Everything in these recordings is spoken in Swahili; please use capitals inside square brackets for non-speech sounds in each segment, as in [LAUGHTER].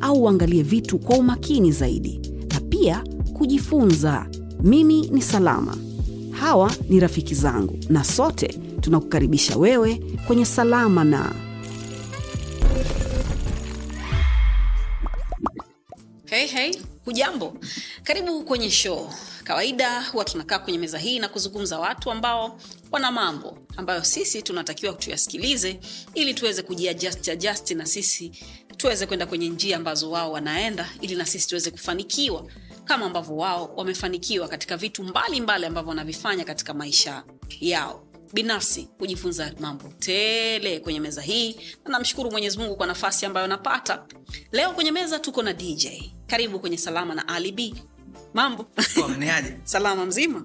au uangalie vitu kwa umakini zaidi, na pia kujifunza. Mimi ni Salama, hawa ni rafiki zangu, na sote tunakukaribisha wewe kwenye Salama na Hey, hey, hujambo? Karibu kwenye show. Kawaida huwa tunakaa kwenye meza hii na kuzungumza watu ambao wana mambo ambayo sisi tunatakiwa tuyasikilize ili tuweze kujiadjust adjust na sisi tuweze kwenda kwenye njia ambazo wao wanaenda ili na sisi tuweze kufanikiwa kama ambavyo wao wamefanikiwa katika vitu mbalimbali ambavyo wanavifanya katika maisha yao. Binafsi kujifunza mambo tele kwenye meza hii. Na namshukuru mwenyezi mungu kwa nafasi ambayo napata. Leo kwenye meza tuko na dj karibu kwenye salama na ali b. Mambo? [LAUGHS] Salama mzima.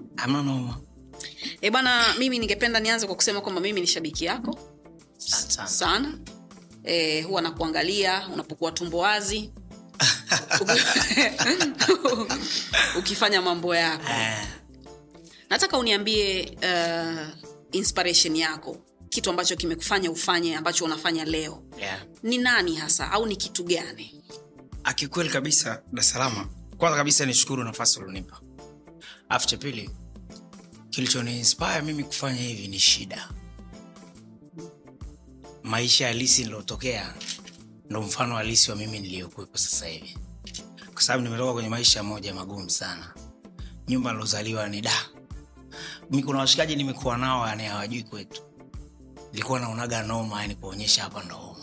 E bwana mimi ningependa nianze kwa kusema kwamba mimi ni shabiki yako. Sana. sana e, huwa nakuangalia unapokuwa tumbo wazi [LAUGHS] ukifanya mambo yako. Eh, nataka uniambie uh, inspiration yako. Kitu ambacho kimekufanya ufanye ambacho unafanya leo. Yeah. ni nani hasa? Au ni kitu gani? Akikweli kabisa dasalama Kwanza kabisa nishukuru nafasi ulionipa. Afu cha pili kilichoniinspire mimi kufanya hivi ni shida. Maisha halisi nilotokea ndo mfano halisi wa mimi niliyokuwepo sasa hivi, kwa sababu nimetoka kwenye maisha moja magumu sana. Nyumba nilozaliwa ni da mi, kuna washikaji nimekuwa nao yani hawajui kwetu, nilikuwa naonaga noma yani kuonyesha hapa ndo home.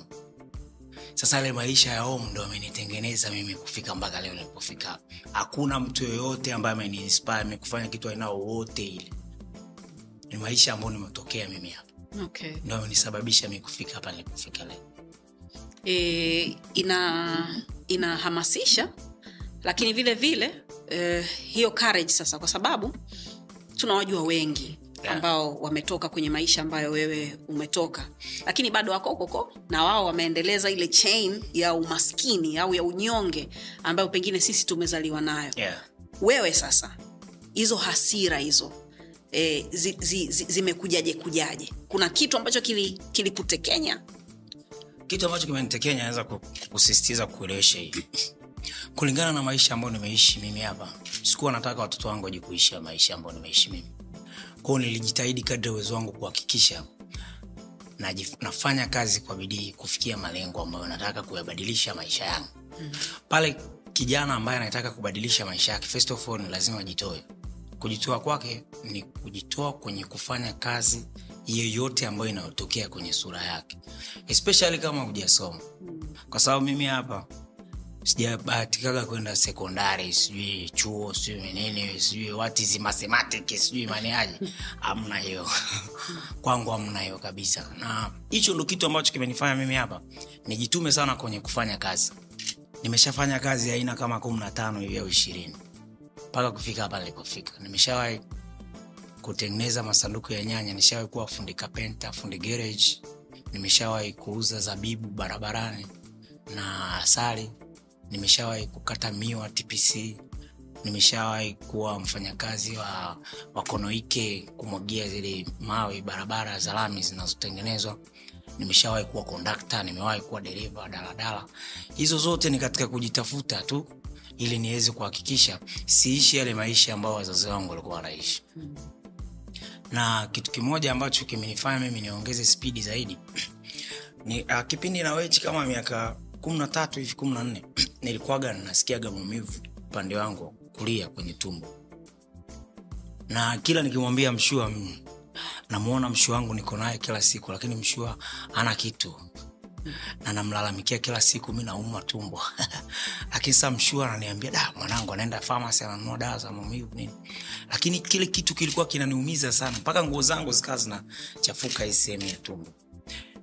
Sasa yale maisha ya home ndo amenitengeneza mimi kufika mpaka leo nilipofika. Hakuna mtu yoyote ambaye ameniinspire mimi kufanya kitu aina wowote ile. Ni maisha ambayo nimetokea mimi hapa okay. ndo amenisababisha mi kufika hapa nilipofika leo. e, ina inahamasisha lakini vile vile e, hiyo courage sasa kwa sababu tunawajua wengi Yeah. ambao wametoka kwenye maisha ambayo wewe umetoka lakini bado wako koko na wao wameendeleza ile chain ya umaskini au ya unyonge ambayo pengine sisi tumezaliwa nayo Yeah. wewe sasa hizo hasira hizo e, zi, zi, zi, zimekujaje kujaje kuna kitu ambacho kili- kilikutekenya? Kitu ambacho kimenitekenya naweza ku- kusisitiza kuelewesha hivi. Kulingana na maisha ambayo nimeishi mimi hapa sikuwa nataka watoto wangu waje kuishi maisha ambayo nimeishi mimi. Kwao nilijitahidi kadri uwezo wangu kuhakikisha na nafanya kazi kwa bidii kufikia malengo ambayo nataka kuyabadilisha maisha yangu. Pale kijana ambaye anataka kubadilisha maisha yake first of all ni lazima ajitoe. Kujitoa kwake ni kujitoa kwenye kufanya kazi yoyote ambayo inayotokea kwenye sura yake especially kama hujasoma. Kwa sababu mimi hapa sijabahatikaga kwenda sekondari sijui chuo sijui nini sijui what is mathematics sijui maneaje [LAUGHS] amna hiyo. Kwangu amna hiyo kabisa. Na hicho ndo kitu ambacho kimenifanya mimi hapa nijitume sana kwenye kufanya kazi. Nimeshafanya kazi aina kama kumi na tano hivi au ishirini. Mpaka kufika hapa nilipofika. Nimeshawahi kutengeneza masanduku ya nyanya. Nishawahi kuwa fundi kapenta fundi garage. Nimeshawahi kuuza zabibu barabarani na asali. Nimeshawahi kukata miwa tpc nimeshawahi kuwa mfanyakazi wa, wa kumwagia zile mawe barabara za lami zinazotengenezwa. Nimeshawahi kuwa kondakta nimewahi kuwa dereva daladala. Hizo zote ni katika kujitafuta tu ili niweze kuhakikisha siishi yale maisha ambayo wazazi wangu walikuwa wanaishi na kitu kimoja ambacho kimenifanya mimi niongeze spidi zaidi [CLEARS THROAT] ni uh, kipindi na wechi kama miaka kumi na tatu hivi kumi na nne [CLEARS THROAT] nilikuwaga nasikiaga maumivu upande wangu wa kulia kwenye tumbo. Na kila nikimwambia mshua namuona mshua wangu niko naye kila siku lakini mshua ana kitu na namlalamikia kila siku mi naumwa tumbo. [LAUGHS] Lakini saa mshua ananiambia da mwanangu anaenda famasi ananunua dawa za maumivu nini. Lakini kile kitu kilikuwa kinaniumiza sana mpaka nguo zangu zikawa zinachafuka hii sehemu ya tumbo.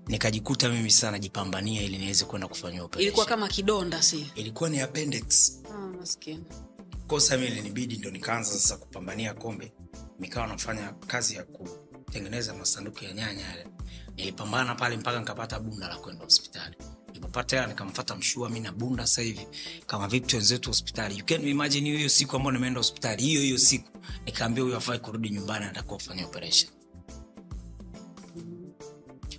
Nikajikuta mimi sasa najipambania ili niweze kwenda kufanyia operation. ilikuwa kama kidonda si? Ilikuwa ni appendix. Ah, maskini. Kosa mi linibidi ndo nikaanza sasa kupambania kombe. Nikawa nafanya kazi ya kutengeneza masanduku ya nyanya yale nilipambana pale mpaka nikapata bunda la kwenda hospitali. Nilipopata hela nikamfata mshua mi na bunda sasa hivi kama vipi wenzetu hospitali? You can imagine hiyo siku ambayo nimeenda hospitali hiyo hiyo siku nikaambia huyo afai kurudi nyumbani anatakiwa kufanya operation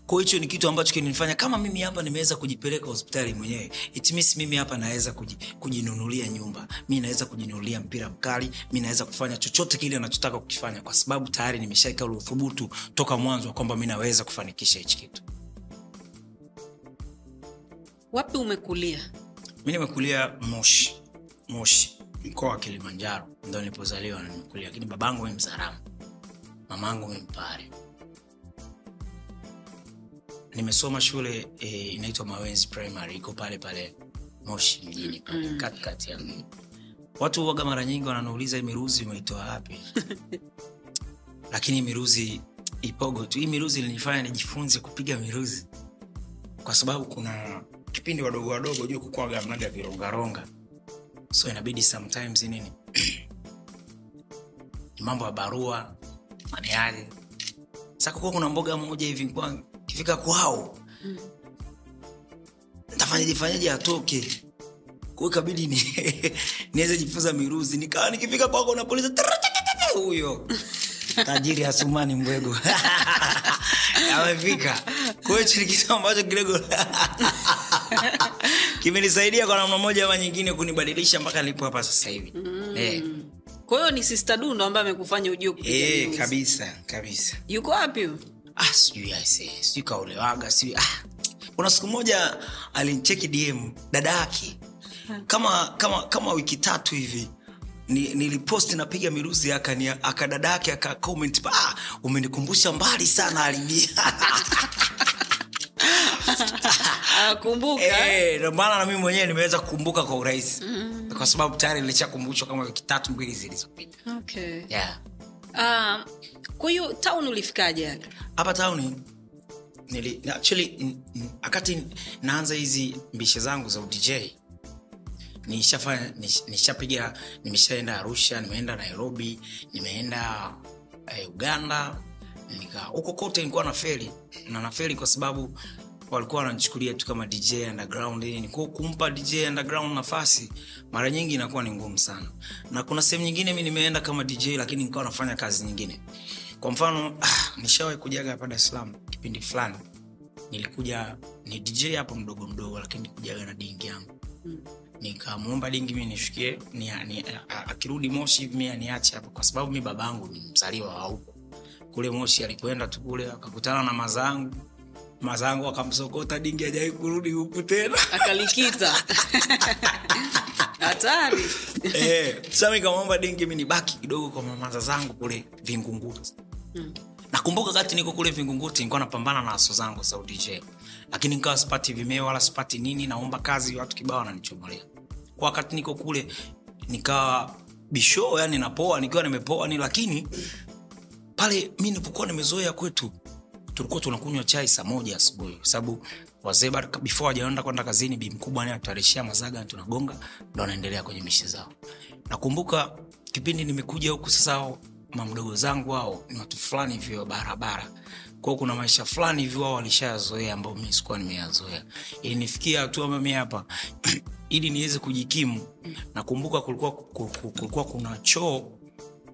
kwa hicho ni kitu ambacho kinifanya kama mimi hapa nimeweza kujipeleka hospitali mwenyewe it means mimi hapa naweza kujinunulia nyumba. Mi naweza kujinunulia mpira mkali mi naweza kufanya chochote kile nachotaka kukifanya kwa sababu tayari nimeshaika ule uthubutu toka mwanzo wa kwamba mi naweza kufanikisha hichi kitu. Wapi umekulia? Mi nimekulia moshi moshi mkoa wa kilimanjaro. Ndo nilipozaliwa na nimekulia lakini babangu mi mzaramu mamangu mi mpare nimesoma shule e, inaitwa mawenzi primary iko pale pale moshi mjini pale mm. katikati ya mji. watu waga mara nyingi wananiuliza hii miruzi umeitoa wapi? [LAUGHS] Lakini miruzi ipogo tu. Hii miruzi ilinifanya nijifunze kupiga miruzi. Kwa sababu kuna kipindi wadogo wadogo juu kukwaga mnaga virongaronga. So inabidi sometimes nini? [CLEARS THROAT] Ni mambo ya barua maniaje sasa kuna mboga moja hivi kwa kifika kwao fanyaje atoke? Kwao kabidi ni [LAUGHS] niweze jifunza miruzi nikawa nikifika kwako napuliza huyo. Tajiri asumani mbwego. [LAUGHS] Amefika. Kwa hiyo ni kitu ambacho kidogo [LAUGHS] kimenisaidia kwa namna moja ama nyingine kunibadilisha mpaka nilipo hapa sasa hivi. Eh, kwa hiyo ni sister dundo ambaye amekufanya ujue kupiga eh, kabisa kabisa. Yuko wapi? Ah, sijui aise sijui kaolewaga sijui ah. kuna siku moja alincheki dm dada yake. Kama kama kama wiki tatu hivi ni, niliposti napiga miruzi aka akadada yake akakoment ah, umenikumbusha mbali sana alibia akumbuka [LAUGHS] Eh, na mimi mwenyewe nimeweza kukumbuka kwa urahisi. Kwa sababu tayari nilishakumbushwa kama wiki tatu mbili zilizopita. Okay. yeah. Ah, kwa hiyo town ulifikaje hapa tauni nili wakati naanza hizi mbishe zangu za udj nishafanya nishapiga nimeshaenda arusha nimeenda nairobi nimeenda eh, uganda huko kote nilikuwa na feri na naferi kwa sababu walikuwa wananichukulia tu kama dj underground. Nini kwao kumpa dj underground nafasi mara nyingi inakuwa ni ngumu sana. Na kuna sehemu nyingine mi nimeenda kama dj lakini nikawa nafanya kazi nyingine. Kwa mfano ah, nishawahi kujaga hapa dar es salaam kipindi fulani. Nilikuja ni dj hapo mdogo mdogo lakini nikujaga na dingi yangu. Nikamwomba dingi mi nishukie ni, ni, akirudi moshi hivi mi aniache hapo kwa sababu mi babangu ni mzaliwa wa huku. Kule moshi alikwenda tu kule akakutana na mazangu mazangu akamsokota dingi ajai kurudi huku tena. [LAUGHS] Akalikita. Hatari. Eh, sasa mi kamwomba dingi mi nibaki kidogo kwa mamaza zangu kule vingunguti. Nakumbuka kati niko kule vingunguti nilikuwa napambana na aso zangu za udj lakini nikawa sipati vimeo wala sipati nini naomba kazi watu kibao wananichomolea kwa wakati niko kule nikawa bisho yani napoa nikiwa nimepoa ni lakini pale mi nilipokuwa nimezoea kwetu tulikuwa tunakunywa chai saa moja asubuhi. Kwa sababu wazee before wajaenda kwenda kazini bi mkubwa naye atarishia mazaga tunagonga ndo anaendelea kwenye mishi zao. Nakumbuka kipindi nimekuja huku sasa mamdogo zangu hao ni watu fulani hivi wa barabara. Kwao kuna maisha fulani hivi wao walishayazoea ambao mi sikuwa nimeyazoea. Ilinifikia hatua mami hapa [CLEARS THROAT] ili niweze kujikimu nakumbuka kulikuwa, kulikuwa kuna choo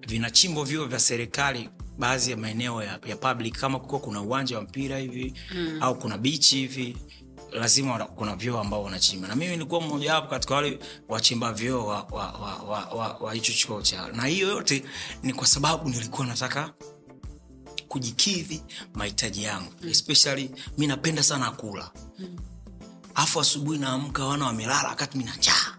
vinachimbo vyuo vya serikali baadhi ya maeneo ya, ya public. Kama kukuwa kuna uwanja wa mpira hivi mm. au kuna bichi hivi lazima kuna vyoo ambao wanachimba. Na mimi nilikuwa mmojawapo katika wale wachimba vyoo wa wa- wa- wa- wa- wa hicho chuo cha na hiyo yote ni kwa sababu nilikuwa nataka kujikidhi mahitaji yangu. Mm. especially mi napenda sana kula. Afu asubuhi naamka wana wamelala wakati mi najaa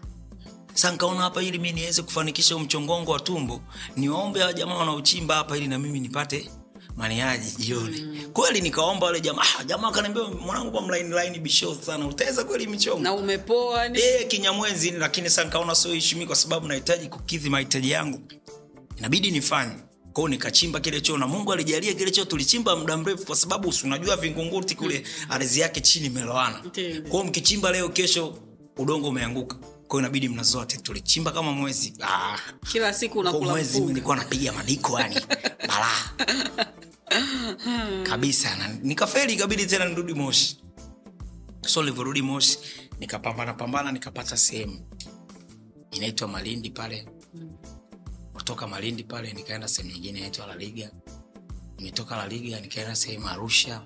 sa nkaona hapa ili mi niweze kufanikisha mchongongo wa tumbo niwaombe hawa jamaa wanaochimba hapa ili na mimi nipate maniaji jioni. Mm. kweli nikaomba wale jamaa ah, jamaa akaniambia mwanangu kwa mlaini laini bisho sana utaweza kweli michongo? Na umepoa ni e, kinyamwezi lakini sa nkaona sio ishumi kwa sababu nahitaji kukidhi mahitaji yangu. Inabidi nifanye. Kwao nikachimba kile choo na mungu alijalia kile choo tulichimba muda mrefu kwa sababu unajua vingunguti kule ardhi yake chini imeloana. Ndiyo. kwao mkichimba leo kesho udongo umeanguka kwao inabidi mna zote tulichimba kama mwezi. Ah, kila siku mwezi nilikuwa napiga madiko yani. [LAUGHS] Balaa. Kabisa na nikafeli ikabidi tena nirudi moshi. So livyorudi moshi nikapambana pambana nikapata sehemu. Inaitwa malindi pale. Kutoka malindi pale nikaenda sehemu nyingine inaitwa laliga nimetoka laliga nikaenda sehemu arusha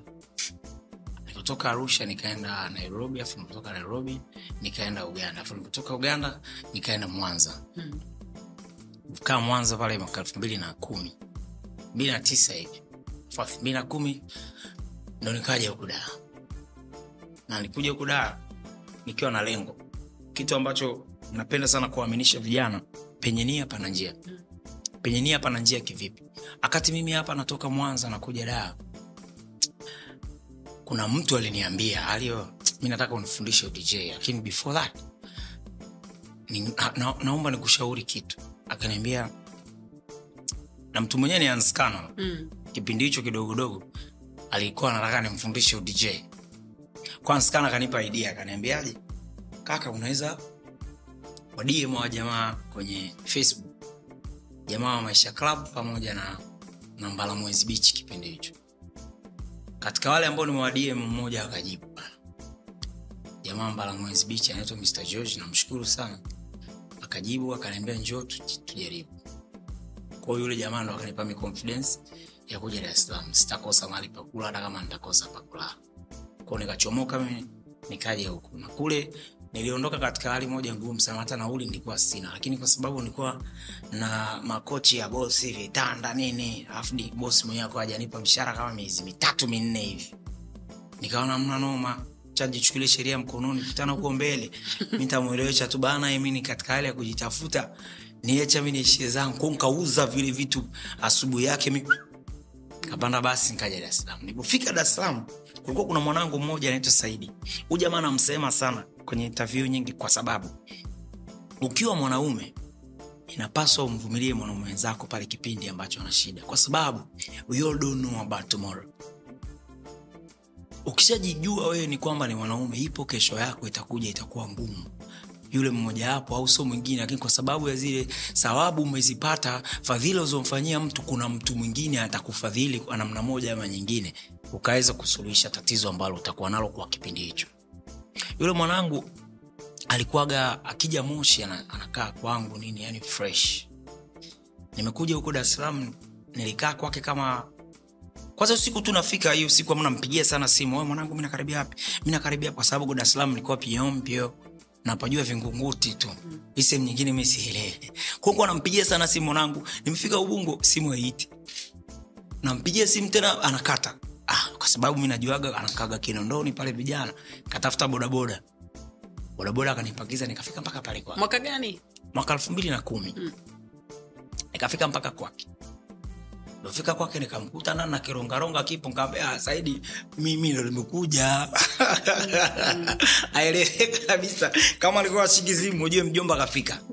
nikutoka arusha nikaenda nairobi afu nikutoka nairobi nikaenda uganda. Afu nikutoka uganda nikaenda mwanza. Kaa mwanza pale mwaka elfu mbili na kumi. Mbili na tisa hivi. Elfu mbili na kumi ndo nikaja huku na nilikuja huku nikiwa na lengo. Kitu ambacho napenda sana kuwaaminisha vijana penye nia pana njia. Penye nia pana njia kivipi? Akati mimi hapa natoka mwanza nakuja daa kuna mtu aliniambia alio mi nataka unifundishe udj lakini before that ni, na, na, naomba nikushauri kitu. Akaniambia na mtu mwenyewe ni anskano. Mm. kipindi hicho kidogodogo alikuwa nataka nimfundishe udj kwa anskana akanipa idia akaniambiaje kaka unaweza wadm wa jamaa kwenye facebook jamaa wa maisha club pamoja na na mbalamwezi bichi kipindi hicho katika wale ambao nimewadm mmoja akajibu jamaa wa mbalamwezi bichi anaitwa mr george namshukuru sana. Akajibu akaniambia njoo tujaribu. Kwao yule jamaa ndo akanipa mi confidence ya kuja dar sitakosa mali pakula hata kama nitakosa pakulala kwao nikachomoka mimi nikaja huku. Na kule niliondoka katika hali moja ngumu sana hata nauli nilikuwa sina. Lakini kwa sababu nilikuwa na makochi ya bosi vitanda nini alafu bosi mwenyewe akawa hajanipa mshahara kama miezi mitatu minne hivi. Nikaona mna noma. Chajichukulia sheria mkononi kutana huko mbele. Mi ntamwelewesha tu bana mi ni katika hali ya kujitafuta. Niacha mi niishie zangu. Ko nkauza vile vitu asubuhi yake mi kapanda basi nkaja dar es nilipofika dar es kulikuwa kuna mwanangu mmoja anaitwa saidi. Huu jamaa namsema sana kwenye interview nyingi kwa sababu ukiwa mwanaume inapaswa umvumilie mwanaume wenzako pale kipindi ambacho ana shida kwa sababu we all don't know about tomorrow. Ukishajijua wewe ni kwamba ni mwanaume ipo kesho yako itakuja itakuwa ngumu. Yule mmoja wapo au sio mwingine lakini kwa sababu ya zile sababu umezipata fadhila uzomfanyia mtu kuna mtu mwingine atakufadhili kwa namna moja ama nyingine ukaweza kusuluhisha tatizo ambalo utakuwa nalo kwa kipindi hicho yule mwanangu alikuwaga akija moshi anakaa kwangu nini yani fresh. Nimekuja huko dar es salaam nilikaa kwake kama kwanza usiku tu nafika hiyo siku amna mpigia sana simu "Wewe mwanangu mi nakaribia wapi? Mi nakaribia kwa sababu dar es nilikuwa piompio napajua vingunguti tu. Hii sehemu nyingine mi sielewi. Kwangu nampigia sana simu mwanangu. Nimefika ubungo simu haiti nampigia simu tena anakata ah, kwa sababu mi najuaga anakaga kinondoni pale vijana. Katafuta bodaboda. Bodaboda akanipakiza nikafika mpaka pale kwake. Mwaka gani? Mwaka elfu mbili na kumi. Nikafika mpaka kwake. Dofika kwake nikamkuta na na kirongaronga kipo nkaambia "Ah, saidi mimi ndo nimekuja. [LAUGHS] Aeleweka kabisa. Kama alikuwa ashikizimu ujue mjomba akafika. [LAUGHS]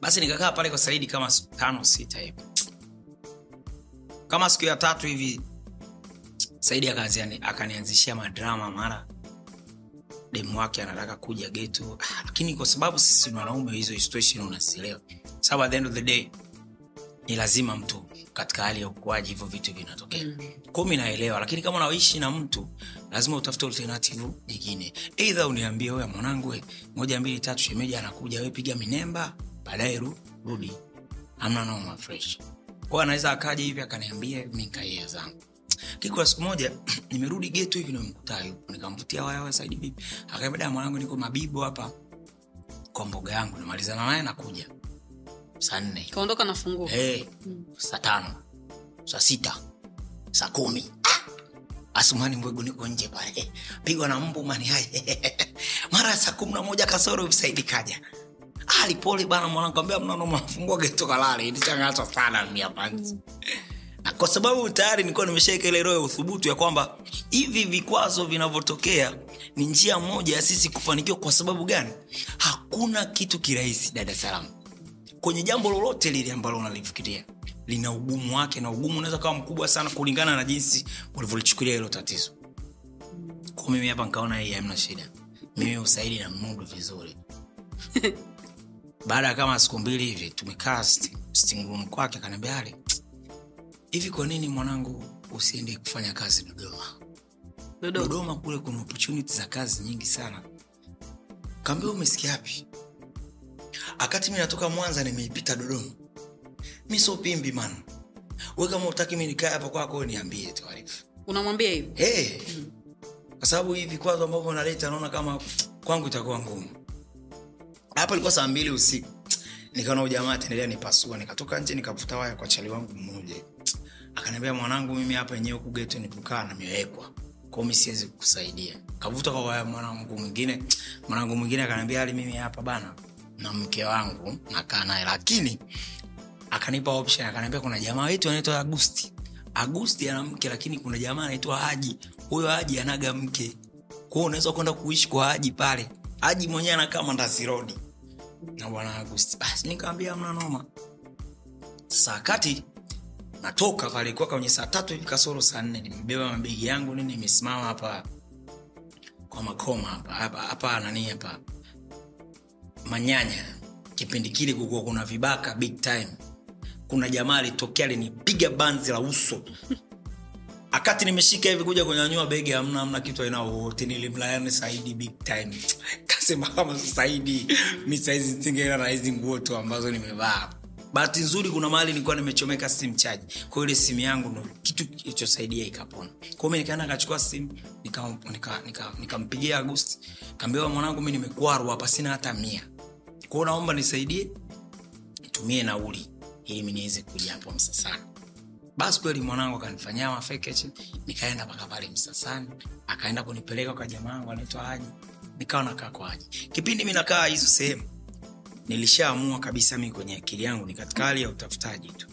Basi nikakaa pale kwa saidi kama tano sita hivi kama siku ya tatu hivi saidi akanianzishia madrama mara. Demu wake anataka kuja getu Ah, lakini kwa sababu sisi ni wanaume hizo situation unazielewa. Sababu at the end of the day ni lazima mtu katika hali ya ukuaji hivyo vitu vinatokea. Mm. kwao mi naelewa lakini kama unaishi na mtu lazima utafute alternative nyingine. Eidha uniambie wewe mwanangu we, moja mbili tatu shemeji anakuja we piga minemba baadaye rudi. Amna noma fresh kwao anaweza akaja hivi akaniambia mi zangu. Kikwa siku moja [CLEARS THROAT] nimerudi getu hivi nimemkuta yupo. Nikamvutia wayawa saidi vipi akaambia "Da, mwanangu niko mabibo hapa kwa mboga yangu. Namalizana naye nakuja. Saa nne. Kaondoka na funguo. Hey, saa tano. Saa sita. Saa kumi. Ah! asumani mbwegu niko nje pale. [LAUGHS] Pigwa na mbu mani [LAUGHS] mara saa kumi na moja kasoro hivi saidi kaja alipole bana mwanangu ambia mnano mafungua geto kalale ilichangato sana mia panzi na kwa sababu tayari nilikuwa nimeshaika ile roho ya uthubutu ya kwamba hivi vikwazo vinavyotokea ni njia moja ya sisi kufanikiwa kwa sababu gani? Hakuna kitu kirahisi dada salamu kwenye jambo lolote lile ambalo unalifikiria lina ugumu wake na ugumu unaweza kawa mkubwa sana kulingana na jinsi ulivyolichukulia hilo tatizo. Kwa mimi hapa nkaona hii hamna shida. Mimi usaidi na mudu vizuri [LAUGHS] baada ya kama siku mbili hivi tumekaa sitting room kwake akaniambia ali hivi kwa nini mwanangu usiende kufanya kazi dodoma? Dodoma. dodoma kule kuna opportunity za kazi nyingi sana. Kaambia umesikia wapi? Akati mi natoka mwanza nimeipita dodoma. Mi so pimbi man. We kama utaki mi nikae hapa kwako niambie taarifa unamwambia hivi? Hey. kwa sababu hivi kwazo ambavyo naleta naona kama kwangu itakuwa ngumu hapa ilikuwa saa mbili usiku. Nikaona ujamaa ataendelea nipasua nikatoka nje nikavuta waya kwa chali wangu mmoja. Akaniambia mwanangu mimi hapa enyewe kugeto geto nikukaa nimewekwa. Kwao mi siwezi kukusaidia. Kavuta kwa waya mwanangu mwingine. Mwanangu mwingine akaniambia hali mimi hapa bana na mke wangu nakaa naye. Lakini akanipa option akaniambia kuna jamaa wetu anaitwa agusti. Agusti ana mke lakini kuna jamaa anaitwa haji. Huyo haji anaga mke. Kwao unaweza kwenda kuishi kwa haji pale. Haji mwenyewe anakaa mandazi rodi na bwana agusti basi nikaambia amna noma. Saa kati natoka pale kuwa kwenye saa tatu hivi kasoro saa nne nimebeba mabegi yangu nini nimesimama hapa kwa makoma hapa nani hapa? Manyanya. Kipindi kile kukuwa kuna vibaka big time. Kuna jamaa alitokea alinipiga banzi la uso akati nimeshika hivi kuja kunyanyua begi amna amna kitu aina wowote nilimlayani saidi big time. [LAUGHS] Kasema kama saidi mi saizi tingena na hizi nguo tu ambazo nimevaa. Bahati nzuri kuna mahali nilikuwa nimechomeka sim chaji kwa ile simu yangu ndo kitu kilichosaidia ikapona. Kwao mi nikaenda nikachukua simu nikampigia nika, nika, nika agosti kaambiwa mwanangu mi nimekwarwa hapa sina hata mia. Kwao naomba nisaidie tumie nauli ili mi niweze kuja hapo msasani basi kweli mwanangu akanifanyia mafekeche nikaenda mpaka pale msasani akaenda kunipeleka kwa jamaa wangu anaitwa haji. Nikawa nakaa kwa haji. Kipindi mi nakaa hizo sehemu nilishaamua kabisa mi kwenye akili yangu ni katika hali ya utafutaji tu.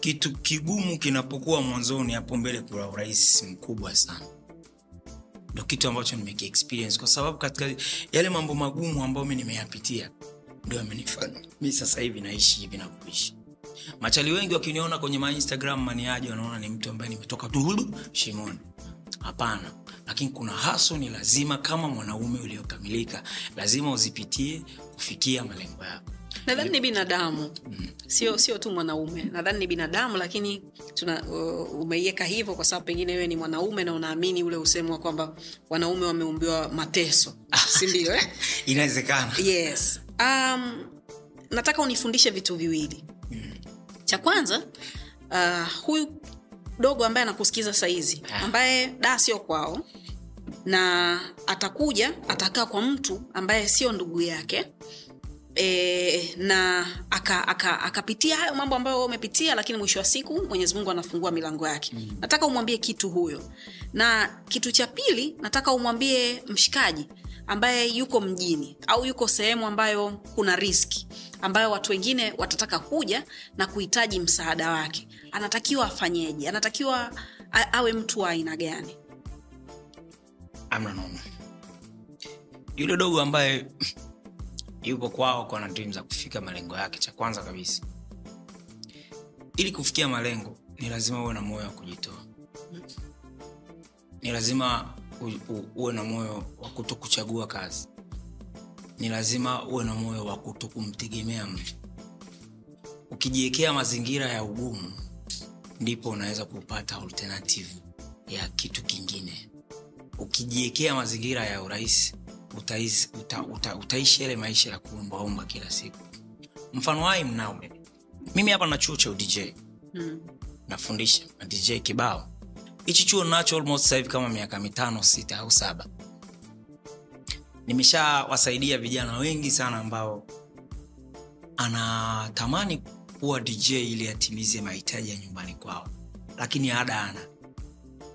Kitu kigumu kinapokuwa mwanzoni hapo mbele kuna urahisi mkubwa sana. Ndo kitu ambacho nimekiexperience kwa sababu katika yale mambo magumu ambayo mi nimeyapitia ndio amenifanya mi sasa naishi hivi nakuishi machali wengi wakiniona kwenye mainstagram maniaji wanaona ni mtu ambaye nimetoka tu shimoni. Hapana. Lakini kuna haso ni lazima kama mwanaume uliokamilika lazima uzipitie kufikia malengo yako. Nadhani ni binadamu. Sio sio tu mwanaume. Nadhani ni binadamu lakini tuna uh, umeiweka hivyo kwa sababu pengine wewe ni mwanaume na unaamini ule usemu wa kwamba wanaume wameumbiwa mateso. Sindio eh? [LAUGHS] inawezekana. Yes. Um, nataka unifundishe vitu viwili cha kwanza uh, huyu dogo ambaye anakusikiza saizi ambaye da sio kwao na atakuja atakaa kwa mtu ambaye sio ndugu yake e, na akapitia aka, aka hayo mambo ambayo umepitia lakini mwisho wa siku mwenyezi mungu anafungua milango yake. Mm. nataka umwambie kitu huyo. Na kitu cha pili nataka umwambie mshikaji ambaye yuko mjini au yuko sehemu ambayo kuna riski ambayo watu wengine watataka kuja na kuhitaji msaada wake. Anatakiwa afanyeje? Anatakiwa a, awe mtu wa aina gani? Amna yule dogo ambaye yupo kwao kona dream za kufika malengo yake cha kwanza kabisa ili kufikia malengo ni lazima uwe na moyo wa kujitoa. Ni lazima uwe na moyo wa kuto kuchagua kazi. Ni lazima uwe na moyo wa kuto kumtegemea mtu. Ukijiwekea mazingira ya ugumu ndipo unaweza kupata alternative ya kitu kingine. Ukijiwekea mazingira ya urahisi utaishi uta, uta, utaishi yale maisha ya kuombaomba kila siku. Mfano wai mnao mimi. Hapa na chuo cha udj mm. nafundisha na dj kibao hichi chuo nacho almost sasa hivi kama miaka mitano sita au saba. Nimeshawasaidia vijana wengi sana ambao anatamani kuwa dj ili atimize mahitaji ya nyumbani kwao. Lakini ada ana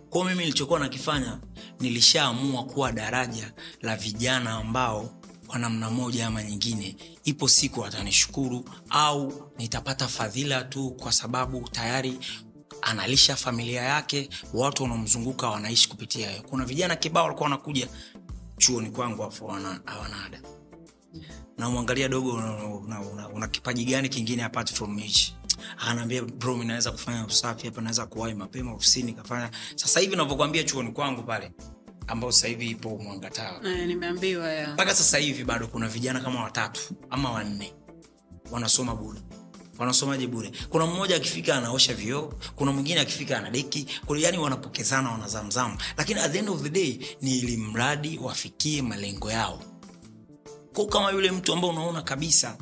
kwao mimi nilichokuwa nakifanya nilishaamua kuwa daraja la vijana ambao kwa namna moja ama nyingine ipo siku watanishukuru au nitapata fadhila tu kwa sababu tayari analisha familia yake watu wanaomzunguka wanaishi kupitia hiyo kuna vijana kibao walikuwa wanakuja chuoni kwangu afu hawana ada. Namwangalia dogo una, una, una, una kipaji gani kingine apart from hichi anaambia bro naweza kufanya usafi hapa naweza kuwai mapema ofisini kafanya sasa hivi navyokwambia chuoni kwangu pale ambao sasa hivi ipo mwangataa Eh, nimeambiwa mpaka sasa hivi bado kuna vijana kama watatu ama wanne wanasoma bure wanasomaje bure. Kuna mmoja akifika anaosha vioo kuna mwingine akifika anadeki. Yani wanapokezana wanazamzamu. Lakini at the end of the day ni ili mradi wafikie malengo yao. Ko kama yule mtu ambao unaona kabisa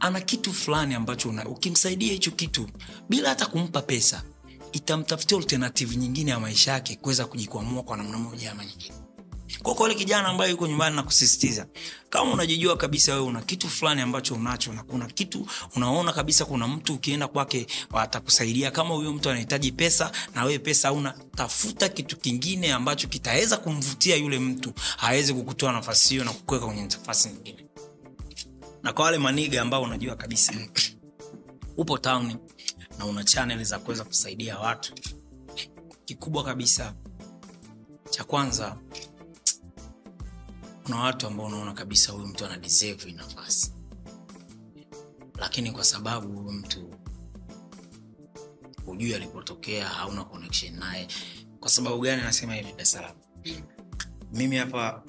ana kitu fulani ambacho ukimsaidia hicho kitu bila hata kumpa pesa itamtafutia alternative nyingine ya maisha yake kuweza kujikwamua kwa namna moja ama nyingine kwa kijana ambaye yuko nyumbani na kusisitiza kama unajijua kabisa wewe una kitu fulani ambacho unacho na kuna kitu unaona kabisa kuna mtu ukienda kwake atakusaidia kama huyo mtu anahitaji pesa na wewe pesa una tafuta kitu kingine ambacho kitaweza kumvutia yule mtu aweze kukutoa nafasi hiyo na kukuweka kwenye nafasi nyingine. Na kwa wale maniga ambao unajua kabisa upo town na una chanel za kuweza kusaidia watu kikubwa kabisa cha kwanza kuna watu ambao unaona kabisa huyu mtu ana deserve nafasi. Lakini kwa sababu huyu mtu hujui alipotokea hauna connection naye. Kwa sababu gani nasema hivi Dar mimi hapa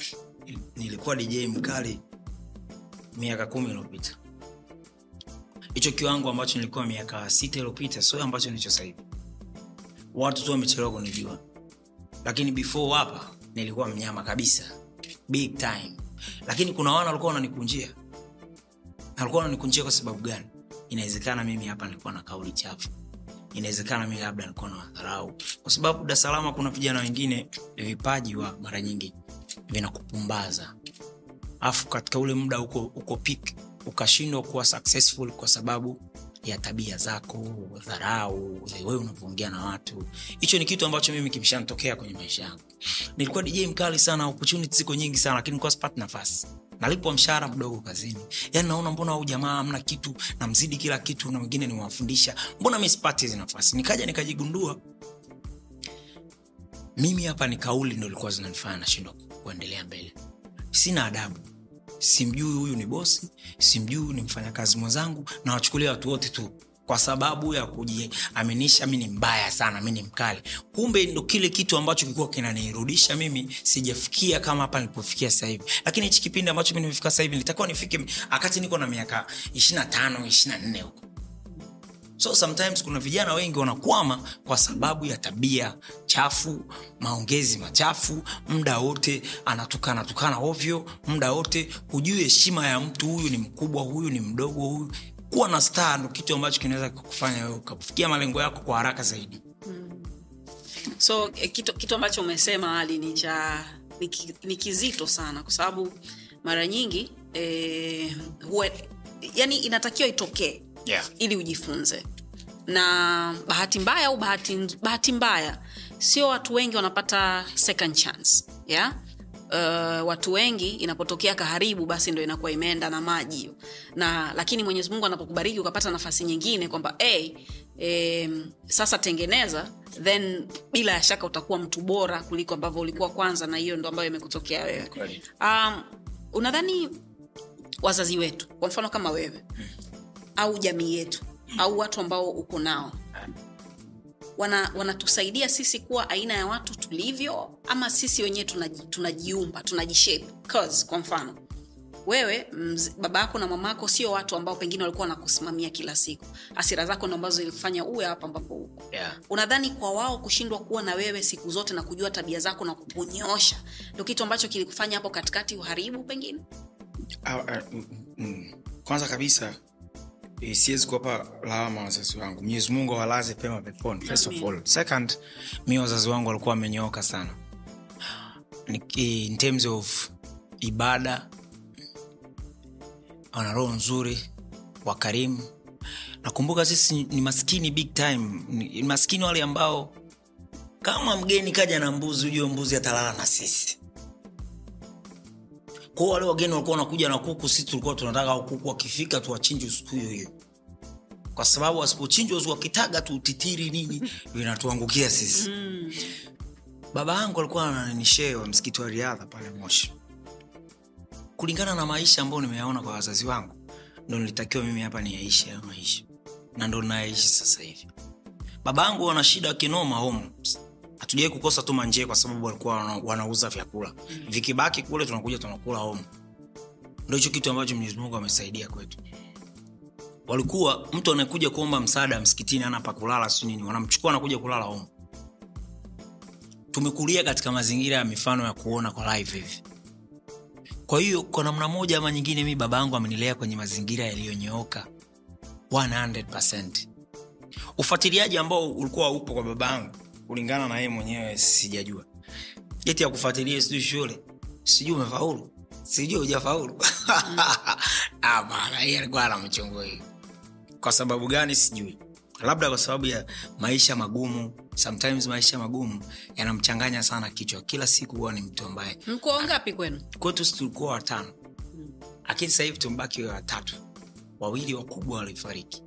nilikuwa dj mkali miaka kumi iliyopita. Hicho kiwango ambacho nilikuwa miaka sita iliyopita sio ambacho nicho sahivi watu tu wamechelewa kunijua. Lakini before hapa nilikuwa mnyama kabisa big time. Lakini kuna wana walikuwa wananikunjia. Alikuwa wananikunjia kwa sababu gani? Inawezekana mimi hapa nilikuwa na kauli chafu. Inawezekana mimi labda nilikuwa na wadharau kwa sababu Salaam kuna vijana wengine vipaji wa mara nyingi vinakupumbaza. Afu katika ule muda uko, uko pik ukashindwa kuwa successful kwa sababu ya tabia zako dharau wewe unavyoongea na watu. Hicho ni kitu ambacho mimi kimshanitokea kwenye maisha yangu. Nilikuwa dj mkali sana opportunity ziko nyingi sana lakini nilikuwa sipati nafasi. Nalipwa mshahara mdogo kazini. Yani naona mbona au jamaa amna kitu namzidi kila kitu na wengine niwafundisha. Mbona mi sipati hizi nafasi? Nikaja nikajigundua. Mimi hapa ni kauli ndo ilikuwa zinanifanya nashindwa kuendelea mbele. Sina adabu simjui huyu ni bosi simjui ni mfanyakazi mwenzangu na wachukulia watu wote tu kwa sababu ya kujiaminisha mi ni mbaya sana mi ni mkali. Kumbe ndo kile kitu ambacho kilikuwa kinanirudisha mimi sijafikia kama hapa nilipofikia sahivi lakini hichi kipindi ambacho mi nimefika sahivi hivi nifike wakati niko na miaka ishirina tano ishirina nne huko so sometimes kuna vijana wengi wanakwama kwa sababu ya tabia chafu maongezi machafu muda wote anatukana tukana ovyo muda wote hujui heshima ya mtu huyu ni mkubwa huyu ni mdogo huyu. Kuwa na star ndo kitu ambacho kinaweza kukufanya wewe ukafikia malengo yako kwa haraka zaidi. So eh, kitu, kitu ambacho umesema ali ni cha ni, ni kizito sana kwa sababu mara nyingi eh, huwe, yani inatakiwa itokee yeah. ili ujifunze. Na bahati mbaya au bahati, bahati mbaya sio watu wengi wanapata second chance yeah? Uh, watu wengi inapotokea kaharibu basi ndo inakuwa imeenda na maji hiyo. Na lakini mwenyezi mungu anapokubariki ukapata nafasi nyingine kwamba hey, eh, sasa tengeneza then bila ya shaka utakuwa mtu bora kuliko ambavyo ulikuwa kwanza na hiyo ndo ambayo imekutokea wewe. Um, unadhani wazazi wetu kwa mfano kama wewe au jamii yetu au watu ambao uko nao. Wana wanatusaidia sisi kuwa aina ya watu tulivyo ama sisi wenyewe tunaji- tunajiumba tunajishape. Cause, kwa mfano wewe mz, baba yako na mama yako sio watu ambao pengine walikuwa wanakusimamia kila siku. Asira zako ndo ambazo zilikufanya uwe hapa ambapo huko Yeah. unadhani kwa wao kushindwa kuwa na wewe siku zote na kujua tabia zako na kukunyosha ndo kitu ambacho kilikufanya hapo katikati uharibu pengine? Uh, uh, mm, mm. kwanza kabisa siwezi kuwapa lawama wazazi wangu. Mwenyezi mungu awalaze pema peponi first of all. Second mi wazazi wangu walikuwa wamenyooka sana. In terms of ibada wana roho nzuri wakarimu. Nakumbuka sisi ni- ni maskini big time. Ni maskini wale ambao kama mgeni kaja na mbuzi ujue mbuzi atalala na sisi kwao wale wageni walikuwa wanakuja na kuku sisi tulikuwa tunataka kuku wakifika tuwachinje siku hiyo hiyo. Kwa sababu wasipochinjwa wakitaga tu utitiri nini [LAUGHS] vinatuangukia sisi. Baba yangu alikuwa ananishee wa msikiti wa riadha pale moshi. Kulingana na maisha ambayo nimeyaona kwa wazazi wangu ndo nilitakiwa mimi hapa niyaishi hayo maisha. Na ndo nayaishi sasa hivi. Baba yangu wana shida kinoma home hatujawai kukosa tu manjee kwa sababu walikuwa wana, wanauza vyakula. Vikibaki kule tunakuja tunakula home. Ndo hicho kitu ambacho mwenyezi mungu amesaidia kwetu. Walikuwa mtu anakuja kuomba msaada msikitini ana pakulala nini wanamchukua anakuja kulala home. Tumekulia katika mazingira ya mifano ya kuona kwa live hivi. Kwa hiyo kwa namna moja ama nyingine mi baba yangu amenilea kwenye mazingira yaliyonyooka. 100 ufuatiliaji ambao ulikuwa upo kwa baba yangu kulingana na yeye mwenyewe sijajua. Eti ya kufuatilia sijui shule sijui umefaulu sijui ujafaulu hapana [LAUGHS] yeye alikuwa ana mchongo hiyo kwa sababu gani sijui? Labda kwa sababu ya maisha magumu sometimes maisha magumu yanamchanganya sana kichwa. Kila siku huwa ni mtu ambaye mko ngapi kwenu? Kwetu tulikuwa watano. Lakini sasa hivi tumebaki watatu. Wawili wakubwa walifariki.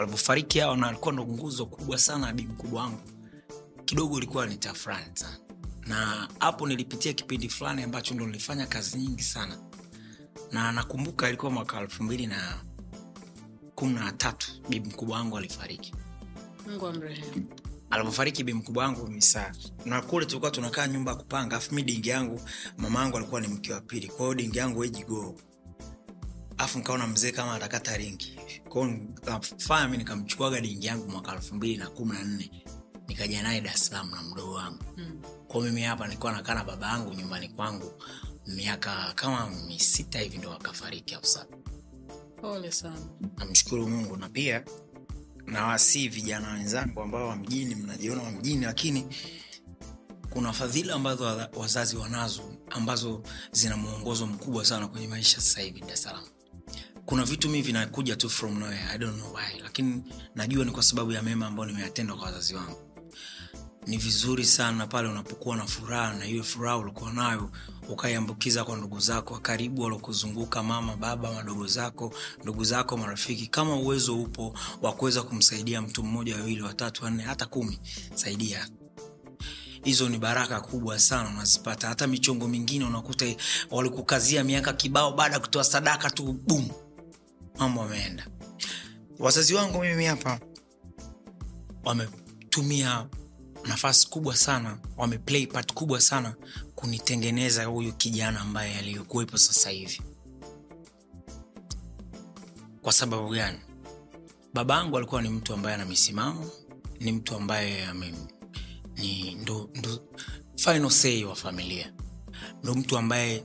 Walivyofariki hawa, na alikuwa ndo nguzo kubwa sana bibi mkubwa wangu. Kidogo ilikuwa ni tafurani sana. Na hapo nilipitia kipindi fulani ambacho ndo nilifanya kazi nyingi sana. Na nakumbuka ilikuwa mwaka elfu mbili na kumi na tatu bibi mkubwa wangu alifariki. Mungu amrehemu. Alivyofariki bi mkubwa wangu misaa na kule tulikuwa tunakaa nyumba ya kupanga afu mi dingi yangu mama yangu alikuwa ni mke wa pili. Kwa hiyo dingi yangu wejigoo afu nikaona mzee kama atakata ringi kwao nafanya mi nikamchukuaga dingi yangu mwaka elfu mbili na kumi na nne. Nikaja naye dar es salaam na mdogo wangu. Mm. kwao mimi hapa nilikuwa nakaa na baba yangu nyumbani kwangu miaka kama misita hivi ndo akafariki pole sana. Namshukuru mungu. Na pia nawasii vijana wenzangu ambao wa mjini mnajiona wa mjini lakini kuna fadhila ambazo wazazi wanazo ambazo zina mwongozo mkubwa sana kwenye maisha sasa hivi dar es salaam kuna vitu mi vinakuja tu from nowhere, I don't know why. Lakini najua ni kwa sababu ya mema ambayo nimeyatenda kwa wazazi wangu. Ni vizuri sana pale unapokuwa na furaha na hiyo furaha ulikuwa nayo ukaiambukiza kwa ndugu zako karibu walokuzunguka mama baba madogo zako ndugu zako marafiki. Kama uwezo upo wa kuweza kumsaidia mtu mmoja wawili watatu wanne hata kumi saidia. Hizo ni baraka kubwa sana unazipata. Hata michongo mingine unakuta walikukazia miaka kibao baada ya kutoa sadaka tu bum mambo ameenda wazazi wangu mimi hapa wametumia nafasi kubwa sana wameplay part kubwa sana kunitengeneza huyu kijana ambaye aliyokuwepo sasa hivi. Kwa sababu gani? Baba yangu alikuwa ni mtu ambaye ana misimamo ni mtu ambaye ame, ni ndo, ndo final say wa familia. Ndo mtu ambaye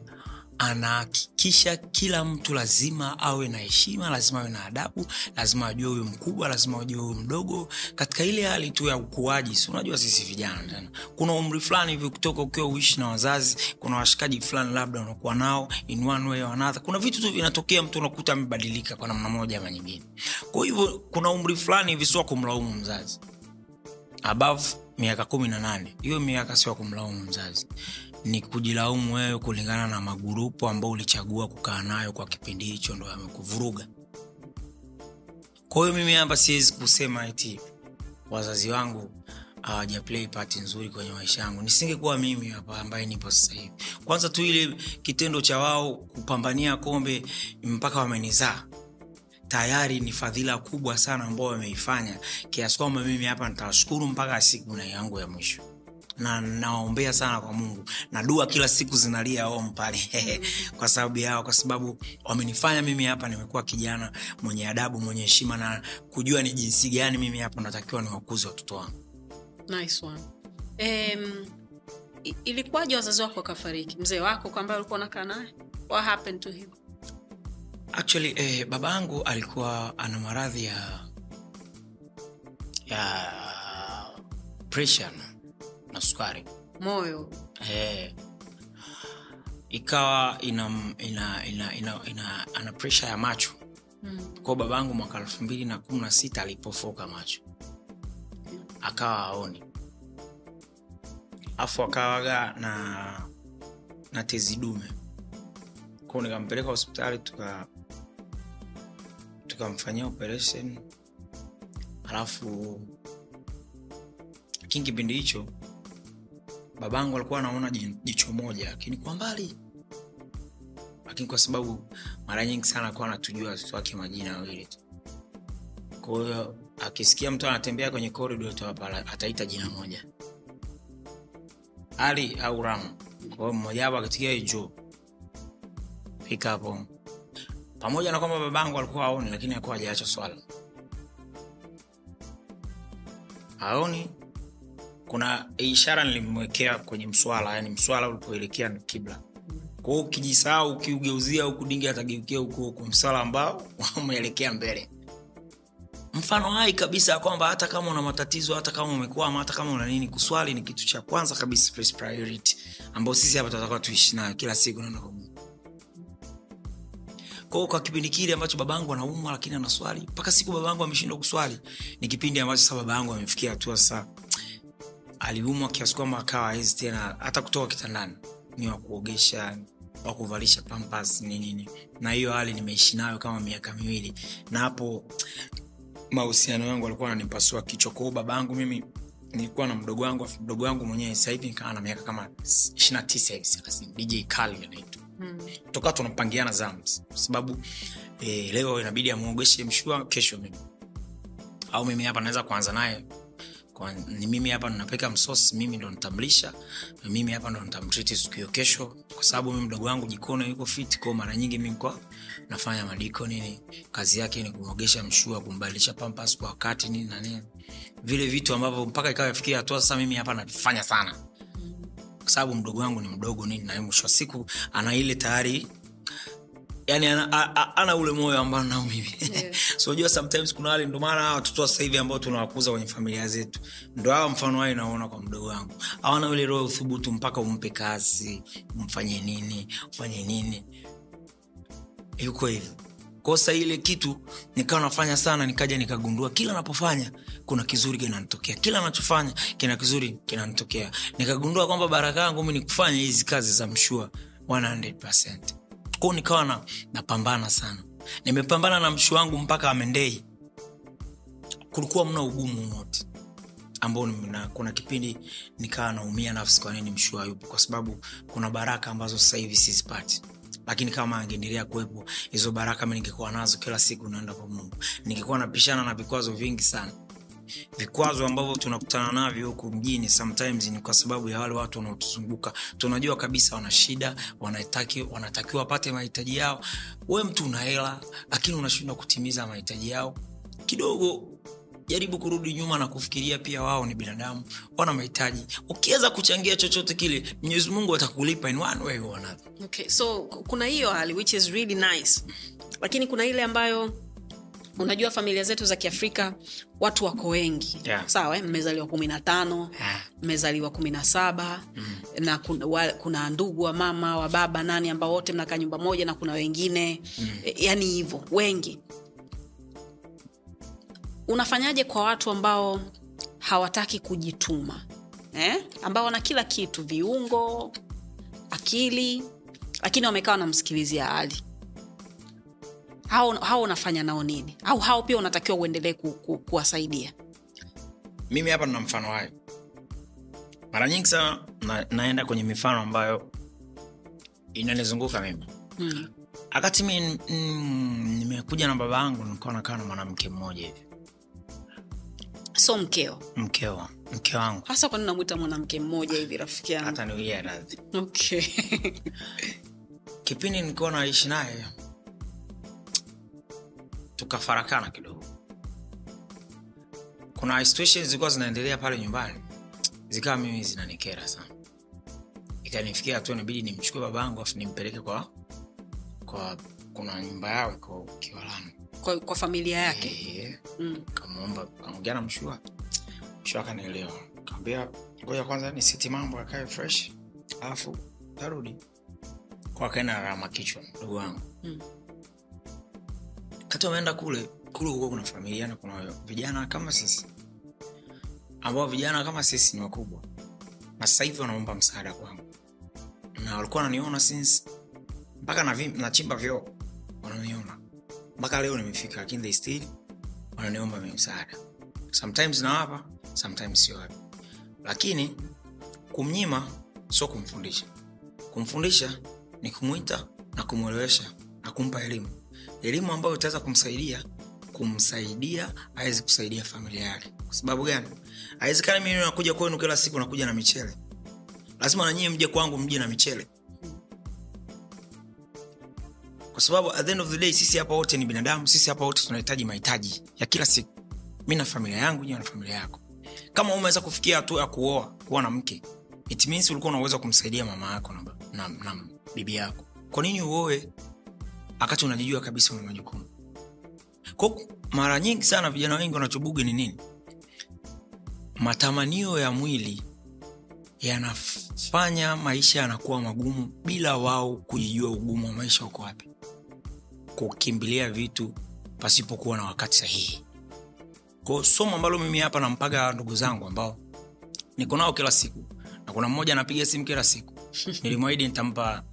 anahakikisha kila mtu lazima awe na heshima lazima awe na adabu lazima ajue huyu mkubwa lazima ajue huyu mdogo. Katika ile hali tu ya ukuaji si unajua sisi vijana tena. Kuna umri fulani hivi kutoka ukiwa uishi na wazazi kuna washikaji fulani labda unakuwa nao in one way or another. Kuna vitu tu vinatokea mtu unakuta amebadilika kwa namna moja ama nyingine. Kwa hivyo kuna umri fulani hivi sio kumlaumu mzazi. Above miaka kumi na nane. Hiyo miaka sio kumlaumu mzazi. Ni kujilaumu wewe kulingana na magurupu ambao ulichagua kukaa nayo kwa kipindi hicho ndo yamekuvuruga. Kwa hiyo mimi hapa siwezi kusema eti wazazi wangu hawaja play part nzuri kwenye maisha yangu. Nisingekuwa mimi hapa ambaye nipo sasa hivi. Kwanza tu ile kitendo cha wao kupambania kombe mpaka wamenizaa tayari ni fadhila kubwa sana ambao wameifanya. Kiasi kwamba mimi hapa nitawashukuru mpaka siku na yangu ya mwisho. Na nawaombea sana kwa mungu. Na dua kila siku zinalia om pale. [LAUGHS] Kwa sababu yao kwa sababu wamenifanya mimi hapa nimekuwa kijana mwenye adabu mwenye heshima na kujua ni jinsi gani mimi hapa natakiwa niwakuzi watoto wangu. Nice one. Um, ilikuwaje wazazi wako wakafariki? Mzee wako kwa ulikuwa unakaa naye? What happened to him actually eh, baba yangu alikuwa ana maradhi ya ya pressure na- sukari. Moyo. Eh, ikawa ina, ina, ina, ina, ina, ana presha ya macho. Mm. kwao babangu mwaka elfu mbili na kumi na sita alipofoka macho. Akawa aoni afu akawaga na na tezi dume. Kwao nikampeleka hospitali tuka tukamfanyia operation. Alafu lakini kipindi hicho babangu alikuwa anaona jicho moja lakini kwa mbali. Lakini kwa sababu mara nyingi sana alikuwa anatujua watoto wake majina wawili tu. Kwahiyo akisikia mtu anatembea kwenye korido ataita jina moja. Ali au ram kwahiyo mmojawapo akitikia hijo fika hapo pamoja na kwamba babangu alikuwa aoni lakini alikuwa hajaacha swala. Aoni kuna ishara nilimwekea kwenye mswala yani mswala ulipoelekea kibla. Kwao ukijisahau ukiugeuzia huku atageukia huku mswala ambao [LAUGHS] umeelekea mbele. Mfano hai kabisa ya kwamba hata kama una matatizo hata kama umekwama hata kama una nini kuswali ni kitu cha kwanza kabisa first priority ambao sisi hapa tutakuwa tuishi nayo kila siku mungu kwao kwa kipindi kile ambacho babangu anaumwa lakini anaswali mpaka siku babangu ameshindwa kuswali ni kipindi ambacho sasa babangu amefikia hatua sasa aliumwa kiasi kwamba akawa hawezi tena hata kutoka kitandani. Ni wakuogesha wakuvalisha pampas ni na hiyo hali nimeishi nayo kama miaka miwili. Na hapo mahusiano yangu alikuwa ananipasua kichwa. Kwao babangu mimi nilikuwa na mdogo wangu mdogo wangu mwenyewe sahivi nikawa na miaka kama ishirina tisa hivi dj kali anaitwa toka tunapangiana zams kwa sababu e, leo inabidi amuogeshe mshua kesho mimi. Au mimi hapa naweza kuanza naye. Kwa, ni mimi hapa ninapeka msosi mimi ndo nitamlisha mimi hapa ndo nitamtriti siku kesho. Kwa sababu mi mdogo wangu jikoni yuko fit ko mara nyingi mi kwa nafanya madiko nini kazi yake ni kumogesha mshua kumbadilisha pampas kwa wakati nini na vile vitu ambavyo mpaka ikawa afikia hatua sasa mimi hapa navifanya sana kwa sababu mdogo wangu ni mdogo nini na mwisho wa siku ana ile tayari yani ana, a, a, ana ule moyo ambao nao mimi. Yeah. [LAUGHS] so unajua sometimes kuna wale ndo maana hawa watoto sasa hivi ambao tunawakuza kwenye familia zetu ndo hawa mfano wao naona kwa mdogo wangu. Hawana ule roho ya uthubutu mpaka umpe kazi umfanye nini ufanye nini. Yuko hivi kosa ile kitu nikawa nafanya sana nikaja nikagundua kila napofanya kuna kizuri kinanitokea. Kila nachofanya kina kizuri kinanitokea. Nikagundua kwamba baraka yangu mi nikufanya hizi kazi za mshua 100 kwao nikawa na, napambana sana. Nimepambana na mshu wangu mpaka amendei. Kulikuwa mna ugumu wote ambao kuna kipindi nikawa naumia nafsi kwa nini mshua yupo kwa sababu kuna baraka ambazo sasa hivi sizipati lakini kama angeendelea kuwepo hizo baraka mi ningekuwa nazo kila siku naenda kwa mungu. Ningekuwa napishana na vikwazo vingi sana. Vikwazo ambavyo tunakutana navyo huku mjini sometimes ni kwa sababu ya wale watu wanaotuzunguka. Tunajua kabisa wana shida wanataki, wanatakiwa wapate mahitaji yao. We mtu una hela lakini unashindwa kutimiza mahitaji yao. Kidogo jaribu kurudi nyuma na kufikiria pia wao ni binadamu wana mahitaji ukiweza kuchangia chochote kile mwenyezi mungu atakulipa in one way or another okay so kuna hiyo hali which is really nice lakini kuna ile ambayo unajua familia zetu za kiafrika watu wako wengi Yeah. sawa eh? mmezaliwa kumi na tano Yeah. mmezaliwa kumi na saba na kuna, wa, kuna ndugu wa mama wa baba nani ambao wote mnakaa nyumba moja na kuna wengine mm. yani hivyo wengi unafanyaje kwa watu ambao hawataki kujituma? Eh? ambao wana kila kitu viungo akili lakini wamekaa wanamsikilizia hali. Hao, hao unafanya nao nini? Au hao pia unatakiwa uendelee ku, ku, kuwasaidia? Mimi hapa nina mfano hayo mara nyingi sana na, naenda kwenye mifano ambayo inanizunguka mimi. Mm. akati mi mm, nimekuja na baba yangu nilikuwa nakaa na mwanamke mmoja hivi so mkeo. Mkeo. Mke wangu. Hasa kwani namwita mwanamke mmoja hivi rafiki yangu? Hata radhi. Okay. [LAUGHS] kipindi nikiwa naishi naye tukafarakana kidogo. Kuna situations zilikuwa zinaendelea pale nyumbani zikawa mimi zinanikera sana. Ikanifikia hatua inabidi nimchukue babangu afu nimpeleke kwa kwa kuna nyumba yao iko kiwalani kwa, kwa familia yake. Eh, mm. kamwomba kaongea na mshua. Mshua akanielewa. Kaambia ngoja kwanza ni siti mambo akae fresh alafu tarudi. Kwa akaenda rama kichwa ndugu wangu Mm. kati wameenda kule kule huko kuna familia na kuna vijana kama sisi. Ambao vijana kama sisi ni wakubwa. Na sasa hivi wanaomba msaada kwangu. Na walikuwa wananiona since mpaka na nachimba vyoo. Wananiona mpaka leo nimefika lakini they still wananiomba msaada. Sometimes nawapa sometimes sio wapi lakini kumnyima sio kumfundisha. Kumfundisha ni kumwita na kumwelewesha na kumpa elimu. Elimu ambayo itaweza kumsaidia kumsaidia awezi kusaidia familia yake. Kwa sababu gani? Awezekana mimi nakuja kwenu kila siku nakuja na michele. Lazima nanyie mje kwangu mje na michele kwa sababu at the end of the day sisi hapa wote ni binadamu sisi hapa wote tunahitaji mahitaji ya kila siku. Mi na familia yangu nyiwe na familia yako. Kama umeweza kufikia hatua ya kuoa kuwa na mke it means ulikuwa unaweza kumsaidia mama yako na, na, na bibi yako. Kwa nini uoe? Akati unajijua kabisa una majukumu. Kwa mara nyingi sana vijana wengi wanachobuge ni nini? Matamanio ya mwili yanafanya maisha yanakuwa magumu bila wao kujijua ugumu wa maisha uko wapi. Kukimbilia vitu pasipokuwa na wakati sahihi. Ko somo ambalo mimi hapa nampaga ndugu zangu ambao niko nao kila siku na kuna mmoja anapiga simu kila siku. [LAUGHS] Nilimwahidi nitampa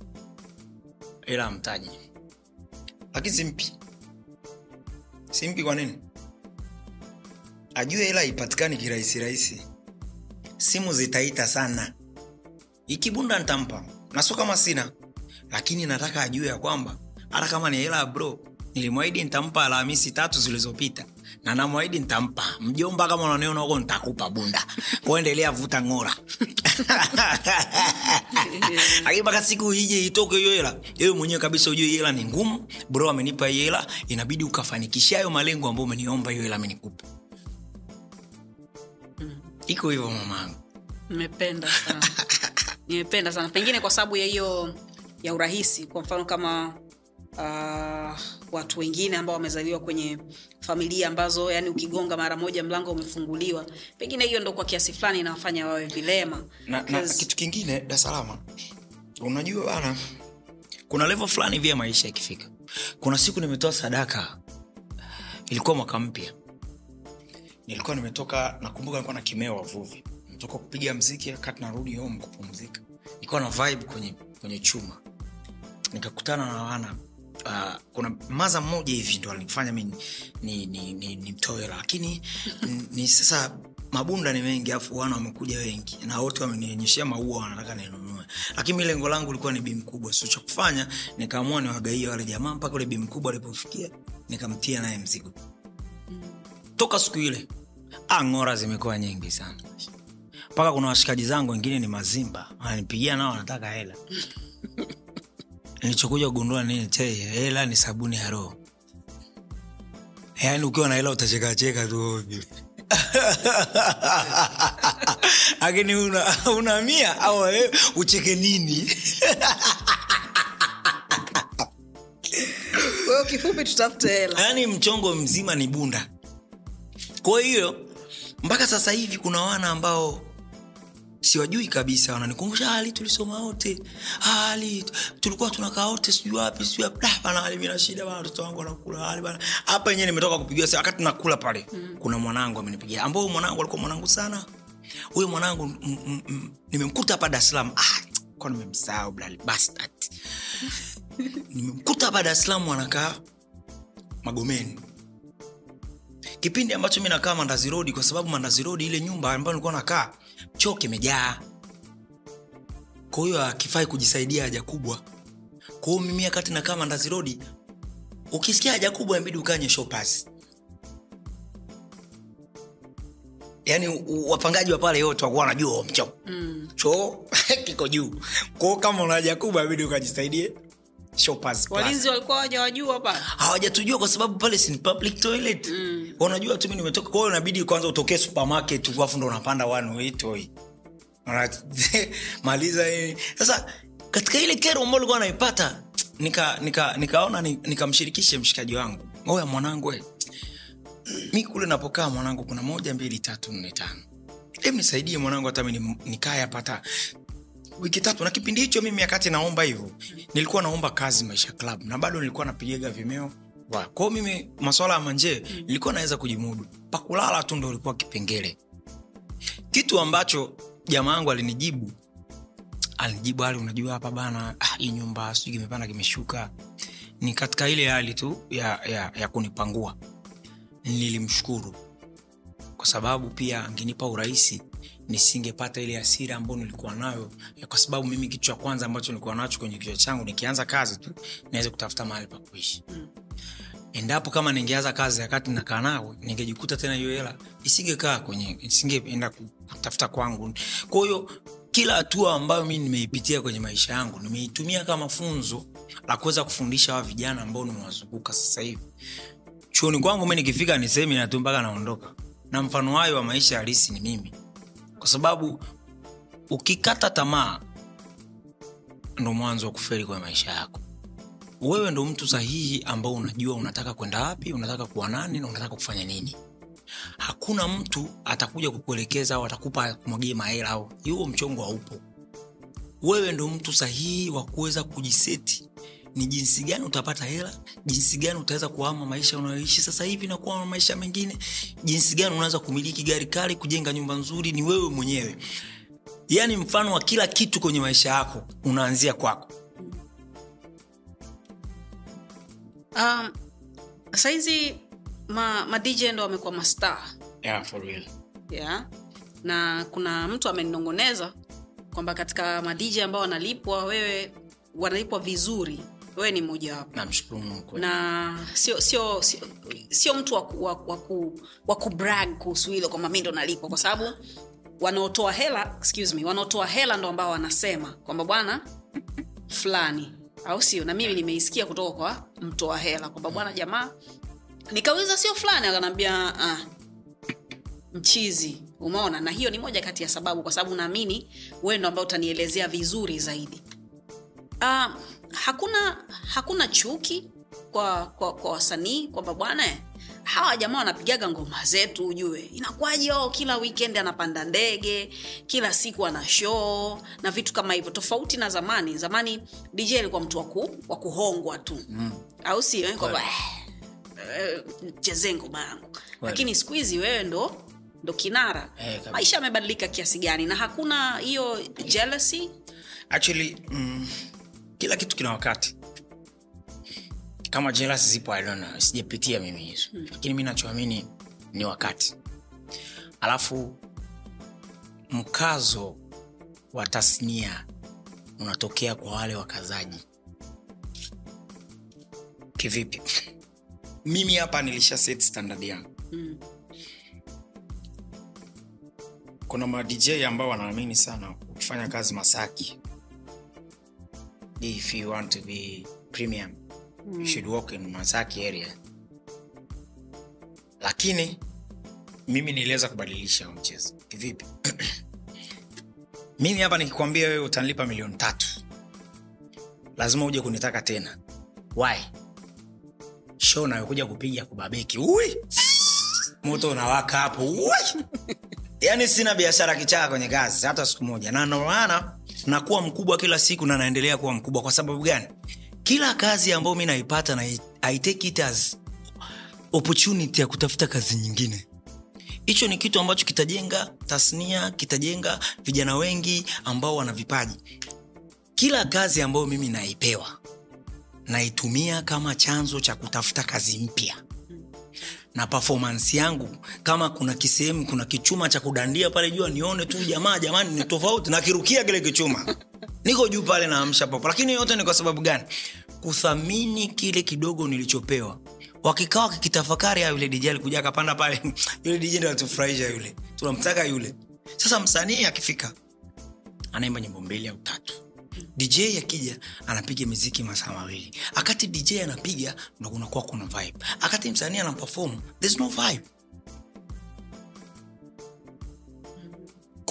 ila mtaji. Lakini simpi. Simpi kwa nini? Ajue ila ipatikani kirahisi rahisi simu zitaita sana. Ikibunda ntampa na sio kama sina. Lakini nataka ajue ya kwamba hata kama ni hela bro nilimwahidi nitampa alhamisi tatu zilizopita. Na namwahidi nitampa. Mjomba kama unaniona huko nitakupa bunda. Kuendelea vuta ng'ora. [LAUGHS] Lakini mpaka siku ije itoke hiyo hela wewe mwenyewe kabisa ujue hela ni ngumu. Bro amenipa hii hela inabidi ukafanikisha hayo malengo ambayo umeniomba hiyo hela amenikupa iko hivyo mamangu. Nimependa sana. [LAUGHS] Nimependa sana. Pengine kwa sababu ya hiyo ya urahisi. Kwa mfano kama uh, watu wengine ambao wamezaliwa kwenye familia ambazo yani ukigonga mara moja mlango umefunguliwa. Pengine hiyo ndo kwa kiasi fulani inawafanya wawe vilema. Na, na kitu kingine dasalama unajua bana kuna levo fulani vya maisha yakifika. Kuna siku nimetoa sadaka. Ilikuwa mwaka mpya nilikuwa nimetoka nakumbuka nilikuwa na kimeo wavuvi. Toka kupiga mziki wakati narudi home kupumzika. Nilikuwa na vibe kwenye, kwenye chuma. Nikakutana na wana Uh, kuna maza mmoja hivi ndo alinifanya mi ni, ni, ni, ni mtoe lakini ni, [LAUGHS] ni sasa mabunda ni mengi afu wana wamekuja wengi na wote wamenionyeshea maua wanataka ninunue. Lakini mi lengo langu likuwa ni bi mkubwa sio cha kufanya nikaamua niwagaia wale jamaa mpaka ule bi mkubwa alipofikia nikamtia naye mzigo toka siku ile ang'ora zimekuwa nyingi sana. Mpaka kuna washikaji zangu wengine ni mazimba wananipigia nao wanataka hela. [LAUGHS] Nilichokuja kugundua nini che hela ni sabuni ya roho. Yaani ukiwa na hela utachekacheka tu ovyo. [LAUGHS] Lakini una, una mia au eh, ucheke nini? Kifupi tutafute hela. Yaani mchongo mzima ni bunda kwa hiyo mpaka sasa hivi kuna wana ambao siwajui kabisa wananikumbusha hali tulisoma wote. Hali tulikuwa tunakaa wote sijui wapi sijui. "Ah, bana hali mina shida bana watoto wangu wanakula hali bana. Hapa yenyewe nimetoka kupigiwa simu wakati nakula pale mm. kuna mwanangu amenipigia ambao mwanangu alikuwa mwanangu sana? Huyo mwanangu mm, mm, mm, nimemkuta hapa dar es salaam. Ah, kwa nimemsahau bloody bastard? [LAUGHS] Nimemkuta hapa dar es salaam anakaa magomeni kipindi ambacho mi nakaa mandazi rodi kwa sababu mandazi rodi ile nyumba ambayo nilikuwa nakaa choo kimejaa. Kwa hiyo akifai kujisaidia haja kubwa. Kwa hiyo mimi wakati nakaa mandazi rodi ukisikia haja kubwa inabidi ukanye shoppers. Yaani wapangaji wa pale wote wakuwa wanajua mcho mm. choo [LAUGHS] kiko juu. Kwao kama una haja kubwa inabidi ukajisaidie walinzi walikuwa wajawajua hawajatujua kwa sababu pale si public toilet. Mm. Unajua tu mi nimetoka kwao inabidi kwanza utokee supermarket alafu ndo unapanda Una- [LAUGHS] maliza sasa katika ile kero ambao likuwa naipata nika nika nikamshirikishe mshikaji wangu. Oya mwanangu we. Mi kule napokaa mwanangu kuna moja mbili tatu nne tano. Em nisaidie mwanangu hata mi ni- nikae wiki tatu. Na kipindi hicho mimi wakati naomba hivyo nilikuwa naomba kazi maisha club na bado nilikuwa napigaga vimeo wa- kwao mimi maswala ya manje nilikuwa naweza kujimudu. Pakulala tu ndo ulikuwa kipengele. Kitu ambacho jamaa yangu alinijibu alinijibu hali unajua hapa bana ah, hii nyumba sijui kimepanda kimeshuka. Ni katika ile hali tu ya, ya, ya kunipangua. Nilimshukuru. Kwa sababu pia angenipa urahisi nisingepata ile asira ambayo nilikuwa nayo. Kwa sababu mimi kitu cha kwanza ambacho nilikuwa nacho kwenye kichwa changu nikianza kazi tu naweza kutafuta mahali pa kuishi endapo kama ningeanza kazi wakati nakaa nao ningejikuta tena hiyo hela isingekaa kwenye isingeenda kutafuta kwangu. Kwa kila hatua ambayo mi nimeipitia kwenye maisha yangu nimeitumia kama funzo la kuweza kufundisha hawa vijana ambao nimewazunguka sasa chuoni kwangu mi nikifika ni semina mpaka naondoka. Na mfano wayo wa maisha halisi ni mimi. Kwa sababu ukikata tamaa ndo mwanzo wa kuferi kwenye maisha yako wewe ndo mtu sahihi ambao unajua unataka kwenda wapi unataka kuwa nani na unataka kufanya nini. Hakuna mtu atakuja kukuelekeza au atakupa kumwagie mahela au huo mchongo haupo. Wewe ndo mtu sahihi wa kuweza kujiseti ni jinsi gani utapata hela jinsi gani utaweza kuhama maisha unayoishi sasa hivi na kuhama maisha mengine jinsi gani unaweza kumiliki gari kali kujenga nyumba nzuri ni wewe mwenyewe. Yaani mfano wa kila kitu kwenye maisha yako unaanzia kwako um, saizi ma, ma dj ndo wamekuwa masta yeah, for real. yeah. na kuna mtu ameninongoneza kwamba katika madj ambao wanalipwa wewe wanalipwa vizuri. Wewe ni mmojawapo na sio sio sio, sio mtu wa, ku- wa, wa, ku- wa kubrag kuhusu hilo kwamba mi ndo nalipwa kwa sababu wanaotoa hela excuse me wanaotoa hela ndo ambao wanasema kwamba bwana [LAUGHS] fulani au sio? Na mimi nimeisikia kutoka kwa mtoa hela kwamba bwana jamaa nikauliza sio fulani akanaambia ah, mchizi umeona? Na hiyo ni moja kati ya sababu kwa sababu naamini wewe ndo ambao utanielezea vizuri zaidi. Ah, hakuna hakuna chuki kwa kwa, kwa wasanii kwamba bwana hawa jamaa wanapigaga ngoma zetu ujue. Inakuwaje oh, kila weekend anapanda ndege kila siku ana show na vitu kama hivyo. Tofauti na zamani. Zamani dj alikuwa mtu wa ku- kuhongwa tu. Mm. au sio? Eh, eh, eh, chezee ngoma yangu. Lakini siku hizi wewe ndo ndo kinara. Hey, maisha yamebadilika kiasi gani? Na hakuna hiyo jealousy? Actually mm, kila kitu kina wakati kama jealous zipo I don't know, sijapitia mimi hizo. Mm. lakini mi nachoamini ni wakati. Alafu mkazo wa tasnia unatokea kwa wale wakazaji. Kivipi? [LAUGHS] Mimi hapa nilisha set standard yangu. Mm. kuna madj ambao wanaamini sana ukifanya kazi masaki. If you want to be premium mm. you should work in masaki area. Lakini mimi niliweza kubadilisha mchezo. Kivipi? [CLEARS THROAT] Mimi hapa nikikwambia wewe utanilipa milioni tatu. Lazima uje kunitaka tena. Why? Show nayokuja kupiga kubabeki ui! Moto unawaka hapo. [LAUGHS] Yaani sina biashara kichaa kwenye kazi hata siku moja. Na ndomaana nakuwa mkubwa kila siku na naendelea kuwa mkubwa. Kwa sababu gani kila kazi ambayo mi naipata na I take it as opportunity ya kutafuta kazi nyingine. Hicho ni kitu ambacho kitajenga tasnia kitajenga vijana wengi ambao wana vipaji. Kila kazi ambayo mimi naipewa naitumia kama chanzo cha kutafuta kazi mpya. Na performance yangu kama kuna kisehemu kuna kichuma cha kudandia pale jua nione tu jamaa jamani ni tofauti nakirukia kile kichuma niko juu pale naamsha popo. Lakini yote ni kwa sababu gani? Kuthamini kile kidogo nilichopewa. Wakikaa wakikitafakari "Ah, yule dj alikuja akapanda pale. [LAUGHS] Yule dj ndo yule. Tunamtaka yule. Sasa msanii akifika anaimba nyimbo mbili au tatu. Dj akija anapiga miziki masaa mawili. Akati dj anapiga ndo kunakuwa kuna vibe. Akati msanii anapefom there's no vibe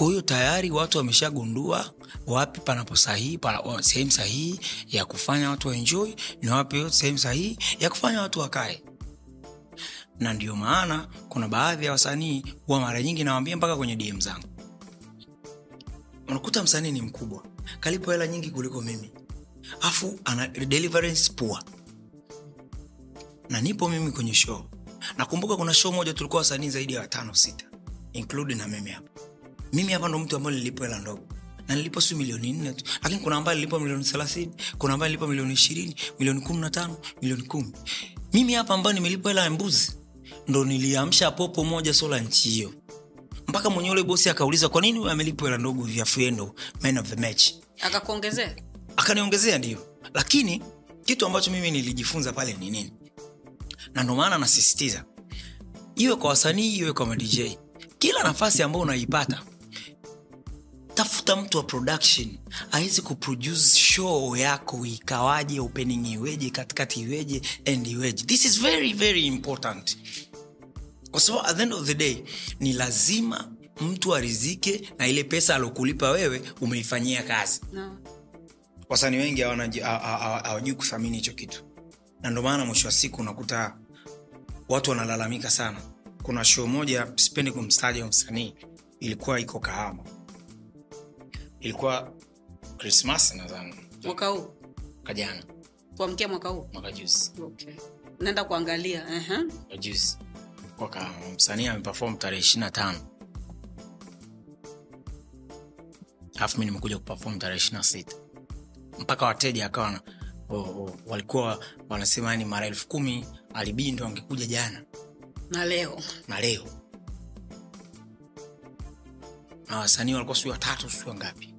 kwa hiyo tayari watu wameshagundua wapi panapo sahihi sehemu sahihi ya kufanya watu waenjoy ni wapi sehemu sahihi ya kufanya watu wakae. Na ndio maana kuna baadhi ya wasanii huwa mara nyingi nawambia mpaka kwenye dm zangu. Unakuta msanii ni mkubwa kalipo hela nyingi kuliko mimi. Afu ana deliverance poor. Na nipo mimi kwenye show. Nakumbuka kuna show moja tulikuwa wasanii zaidi ya watano sita include na mimi hapa mimi hapa ndo mtu ambaye nilipo hela ndogo. Na nilipo si milioni nne tu. Lakini kuna ambaye nilipo milioni thelathini kuna ambaye nilipo milioni ishirini milioni kumi na tano milioni kumi. Mimi hapa ambayo nimelipo hela ya mbuzi ndo niliamsha popo moja sola nchi hiyo. Mpaka mwenye ule bosi akauliza kwa nini amelipo hela ndogo vya fuendo man of the match? Akakuongezea? Akaniongezea ndio. Lakini kitu ambacho mimi nilijifunza pale ni nini? Na ndo maana nasisitiza iwe kwa wasanii iwe kwa madj kila nafasi ambayo unaipata tafuta mtu wa production awezi kuproduce show yako ikawaje opening iweje katikati iweje end iweje. This is very very important. Kwa sababu at the end of the day ni lazima mtu arizike na ile pesa alokulipa wewe umeifanyia kazi. No. wasanii wengi hawajui kuthamini hicho kitu. Na ndio maana mwisho wa siku unakuta watu wanalalamika sana. Kuna show moja sipendi kumstaja msanii ilikuwa iko kahama ilikuwa krismas nadhani. Mwaka huu? Kajana kuamkia mwaka huu? Mwaka juzi. Okay. naenda kuangalia uh-huh. juzi. Kwaka msanii amepefom tarehe ishiri na tano. Alafu mi nimekuja kupefom tarehe ishiri na sita. Mpaka wateja akawa oh, o- o- walikuwa wanasema yani mara elfu kumi alibii ndo angekuja jana. Na leo. Na leo. Na wasanii walikuwa sijui watatu sijui ngapi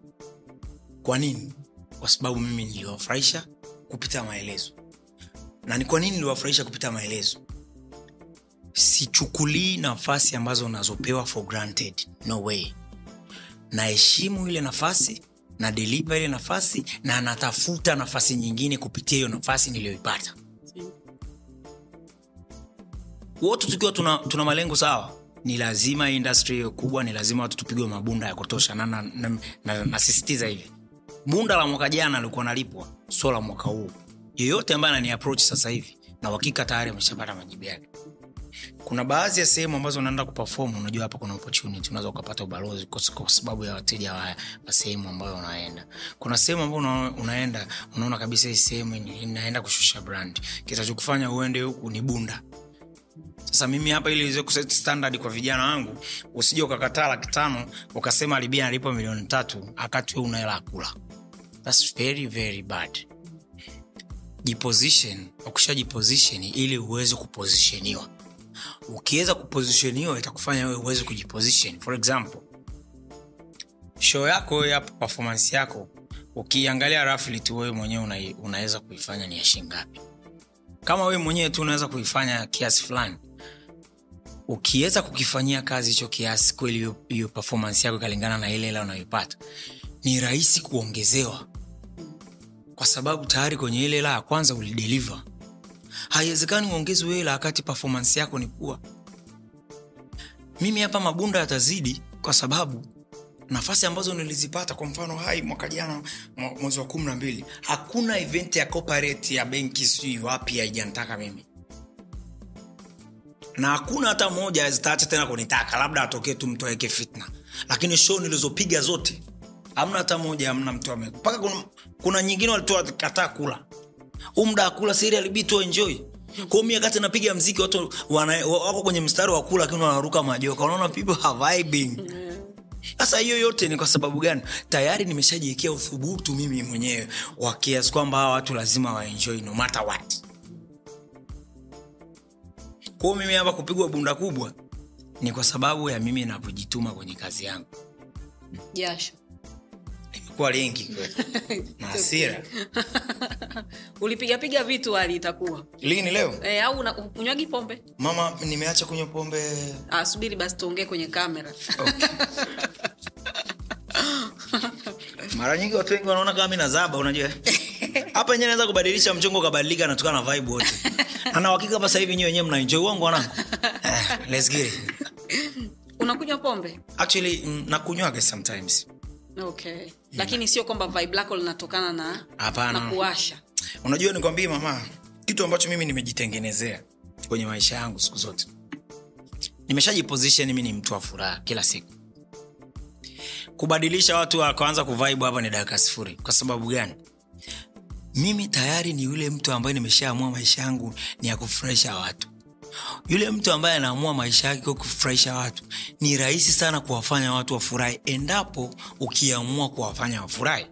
kwa nini? Kwa sababu mimi niliwafurahisha kupita maelezo. Na ni kwa nini niliwafurahisha kupita maelezo? Sichukulii nafasi ambazo unazopewa for granted. No way. Naheshimu ile nafasi na deliver ile nafasi na natafuta nafasi nyingine kupitia hiyo nafasi niliyoipata. Wote tukiwa tuna, tuna malengo sawa ni lazima industry hiyo kubwa ni lazima watu tupigwe mabunda ya kutosha. Na na, na, na, nasisitiza hivi bunda la mwaka jana alikuwa nalipwa sio la mwaka huu. Yeyote ambaye anani approach sasa hivi na uhakika tayari ameshapata majibu yake. Kuna baadhi ya sehemu ambazo unaenda kupefom unajua hapa kuna opportunity unaweza ukapata ubalozi kwa sababu ya wateja wa, wa sehemu ambayo unaenda. Kuna sehemu ambayo una, unaenda unaona kabisa hii sehemu inaenda kushusha brand. Kitachokufanya uende huku ni bunda. Sasa mimi hapa ili kuset standard kwa vijana wangu usije ukakataa laki tano ukasema alibia nalipa milioni tatu akati we una hela ya kula thats very very bad. Jiposition ukishajiposition ili uweze kupositioniwa. Ukiweza kupositioniwa itakufanya wewe uweze kujiposition. For example show yako hapo performance yako ukiangalia rafli tu wewe mwenyewe una, unaweza kuifanya ni ya kama wewe mwenyewe tu unaweza kuifanya kiasi fulani ukiweza kukifanyia kazi hicho kiasi kweli hiyo performance yako ikalingana na ile hela unayoipata ni rahisi kuongezewa kwa sababu tayari kwenye ile hela ya kwanza ulideliver. Haiwezekani uongeze hela wakati performance yako ni pua mimi hapa mabunda yatazidi kwa sababu nafasi ambazo nilizipata kwa mfano hai mwaka jana mwezi wa kumi na mbili hakuna event ya corporate ya benki sijui wapi haijanitaka mimi. Na hakuna hata moja zitaacha tena kunitaka labda atokee tu mtu aweke fitna. Lakini show nilizopiga zote hamna hata moja hamna mtu mpaka kuna, kuna nyingine walitoa kataa kula. Huu muda akula siri alibitu enjoy. Kwao mi wakati napiga mziki watu wako kwenye mstari wa kula lakini wanaruka majoka. Unaona people are sasa hiyo yote ni kwa sababu gani? Tayari nimeshajiwekea uthubutu mimi mwenyewe wa kiasi kwamba hawa watu lazima waenjoy no matter what. Kwao mimi hapa kupigwa bunda kubwa ni kwa sababu ya mimi navyojituma kwenye kazi yangu. Jasho imekuwa lingi [LAUGHS] na hasira. [LAUGHS] Ulipigapiga vitu hali itakuwa. Lini leo? E, au unywagi pombe? Mama nimeacha kunywa pombe. Ah, subiri basi tuongee kwenye kamera. Okay. [LAUGHS] mara nyingi watu wengi wanaona kama mi nazaba unajua. Hapa nyewe naweza kubadilisha mchongo ukabadilika natokana na vibe wote. Ana uhakika hapa sasa hivi nyewe wenyewe mnaenjoy wangu wanangu? Eh, let's unakunywa pombe? Actually mm, nakunywaga sometimes okay. Lakini sio kwamba vibe lako linatokana na, Hapana. na kuwasha. Unajua nikwambie mama kitu ambacho mimi nimejitengenezea kwenye maisha yangu siku zote. Nimeshajiposition mimi ni mtu wa furaha kila siku. Kubadilisha watu wakaanza kuvaibu hapa ni dakika sifuri. Kwa sababu gani? Mimi tayari ni yule mtu ambaye nimeshaamua maisha yangu ni ya kufurahisha watu yule mtu ambaye anaamua maisha yake kufurahisha watu ni rahisi sana kuwafanya watu wafurahi endapo ukiamua kuwafanya wafurahi.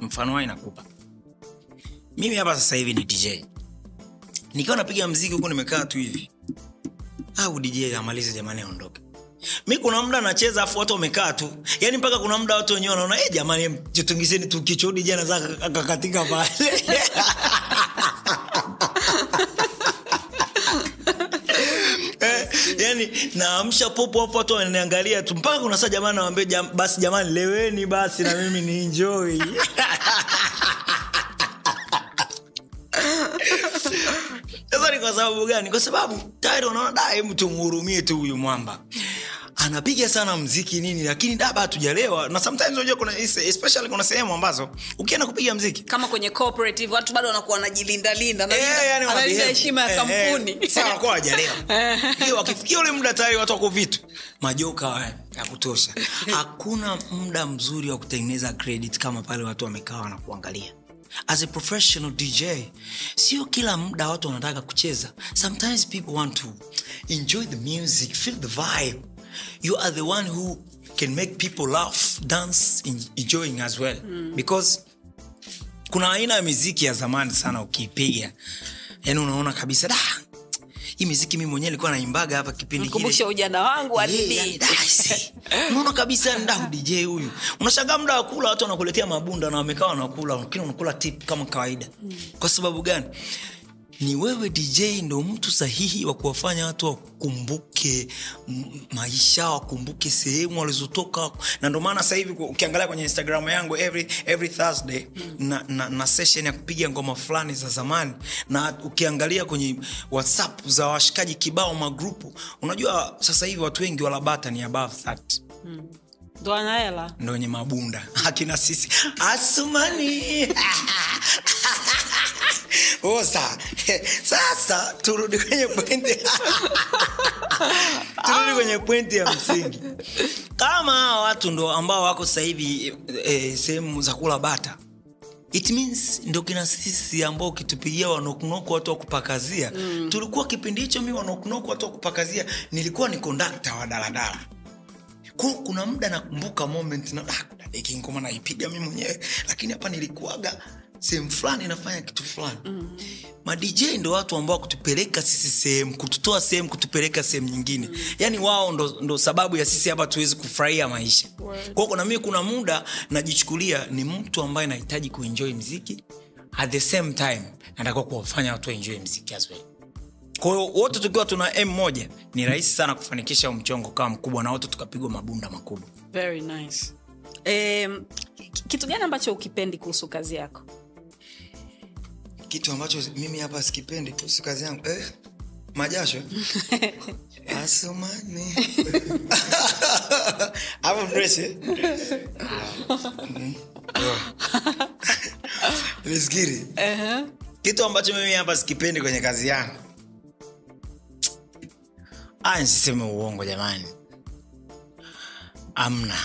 Mfano wai nakupa mimi hapa sasa hivi ni dj nikiwa napiga mziki huku nimekaa tu hivi. Au dj amalize jamani aondoke. Mi kuna muda nacheza afu watu wamekaa tu. Yani mpaka kuna muda watu wenyewe wanaona hey, jamani jitungizeni tukichudi jana za akakatika pale [LAUGHS] Eh, yani naamsha popo hapo watu wananiangalia tu. Mpaka kuna saa jamani nawambia jam, basi jamani leweni basi na mimi ni enjoy. [LAUGHS] Sasa ni kwa sababu gani? Kwa sababu tayari wanaona da mtu tumhurumie tu huyu mwamba anapiga sana mziki nini lakini daba hatujalewa. Na sometimes unajua kuna especially kuna sehemu ambazo ukienda kupiga mziki. Kama kwenye cooperative watu bado wanakuwa wanajilindalinda Eh, analinda- heshima ya Eh, kampuni. Eh, sawa, wanakuwa hawajalewa. [LAUGHS] Hiyo wakifikia ule muda tayari watu wako vitu. Majoka ya kutosha. [LAUGHS] Hakuna muda mzuri wa kutengeneza credit kama pale watu wamekaa wanakuangalia. As a professional dj sio kila muda watu wanataka kucheza. Sometimes people want to enjoy the music feel the vibe you are the one who can make people laugh dance enjoying as well. Because kuna aina ya miziki ya zamani sana ukiipiga. Yani unaona kabisa da hii miziki mi mwenyewe nilikuwa naimbaga hapa kipindi kumbusha ujana wangu unaona kabisa ndau dj huyu. Unashangaa muda wa kula watu wanakuletea mabunda na wamekaa wanakula lakini unakula tip kama kawaida. Kwa sababu gani ni wewe dj ndo mtu sahihi wa kuwafanya watu wakumbuke maisha wakumbuke sehemu walizotoka. Na ndio maana sasa hivi ukiangalia kwenye instagram yangu every, every thursday na, na, na session ya kupiga ngoma fulani za zamani. Na ukiangalia kwenye whatsapp za washikaji kibao magrupu unajua sasa hivi watu wengi walabata ni above 30 ndo anaela ndo wenye mabunda. [LAUGHS] Akina sisi. Asumani [LAUGHS] [LAUGHS] [LAUGHS] osa [LAUGHS] sasa turudi kwenye pointi [LAUGHS] turudi kwenye pointi ya msingi. Kama hawa watu ndo ambao wako sasa hivi eh, sehemu za kula bata it means ndo kina sisi ambao ukitupigia wanoknoko watu wa kupakazia. Mm. tulikuwa kipindi hicho mi wanoknoko watu wa kupakazia nilikuwa ni kondakta wa daladala. Ku- kuna muda nakumbuka moment na ah, kuna deki ngoma naipiga mi mwenyewe lakini hapa nilikuaga sehemu fulani nafanya kitu fulani. Mm. madj ndo watu ambao kutupeleka sisi sehemu kututoa sehemu kutupeleka sehemu nyingine. Mm. yaani wao ndo, ndo sababu ya sisi hapa tuwezi kufurahia maisha. Kwao kuna mii kuna muda najichukulia ni mtu ambaye nahitaji kuenjoy mziki at the same time natakiwa kuwafanya watu waenjoy mziki as well. Kwa wote tukiwa tuna m moja ni rahisi sana kufanikisha mchongo kama mkubwa na wote tukapigwa mabunda makubwa. Very nice. Um, kitu gani ambacho ukipendi kuhusu kazi yako kitu ambacho mimi hapa sikipendi kuhusu kazi yangu. Eh, majasho. [LAUGHS] Asumani [LAUGHS] hapo mreshe [LAUGHS] nisikiri kitu ambacho mimi hapa sikipendi kwenye kazi yangu. Aya nisiseme uongo jamani. Amna.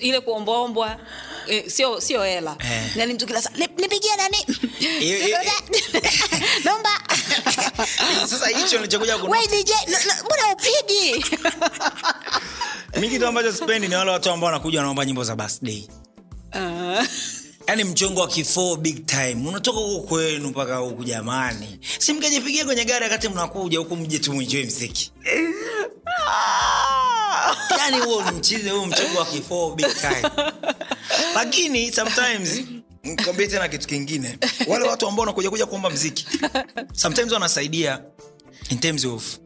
Ile kuombaombwa eh, sio sio hela. Eh. yani mtu kila saa "Nip- nipigie nani? [LAUGHS] [LAUGHS] Naomba. [LAUGHS] Sasa hicho nilichokuja kuna wewe DJ mbona upigi? Mimi kitu ambacho sipendi ni wale watu ambao wanakuja wanaomba nyimbo za birthday. Ah. yaani mchongo wa kifoo big time. Unatoka huku kwenu mpaka huku jamani. Si mkajipigia kwenye gari wakati mnakuja huku mje tumwijoi mziki? Yaani huo mchize huo mchongo wa kifoo big time lakini sometimes [LAUGHS] nikwambie tena kitu kingine. Wale watu ambao wanakuja kuja kuomba mziki sometimes wanasaidia in terms of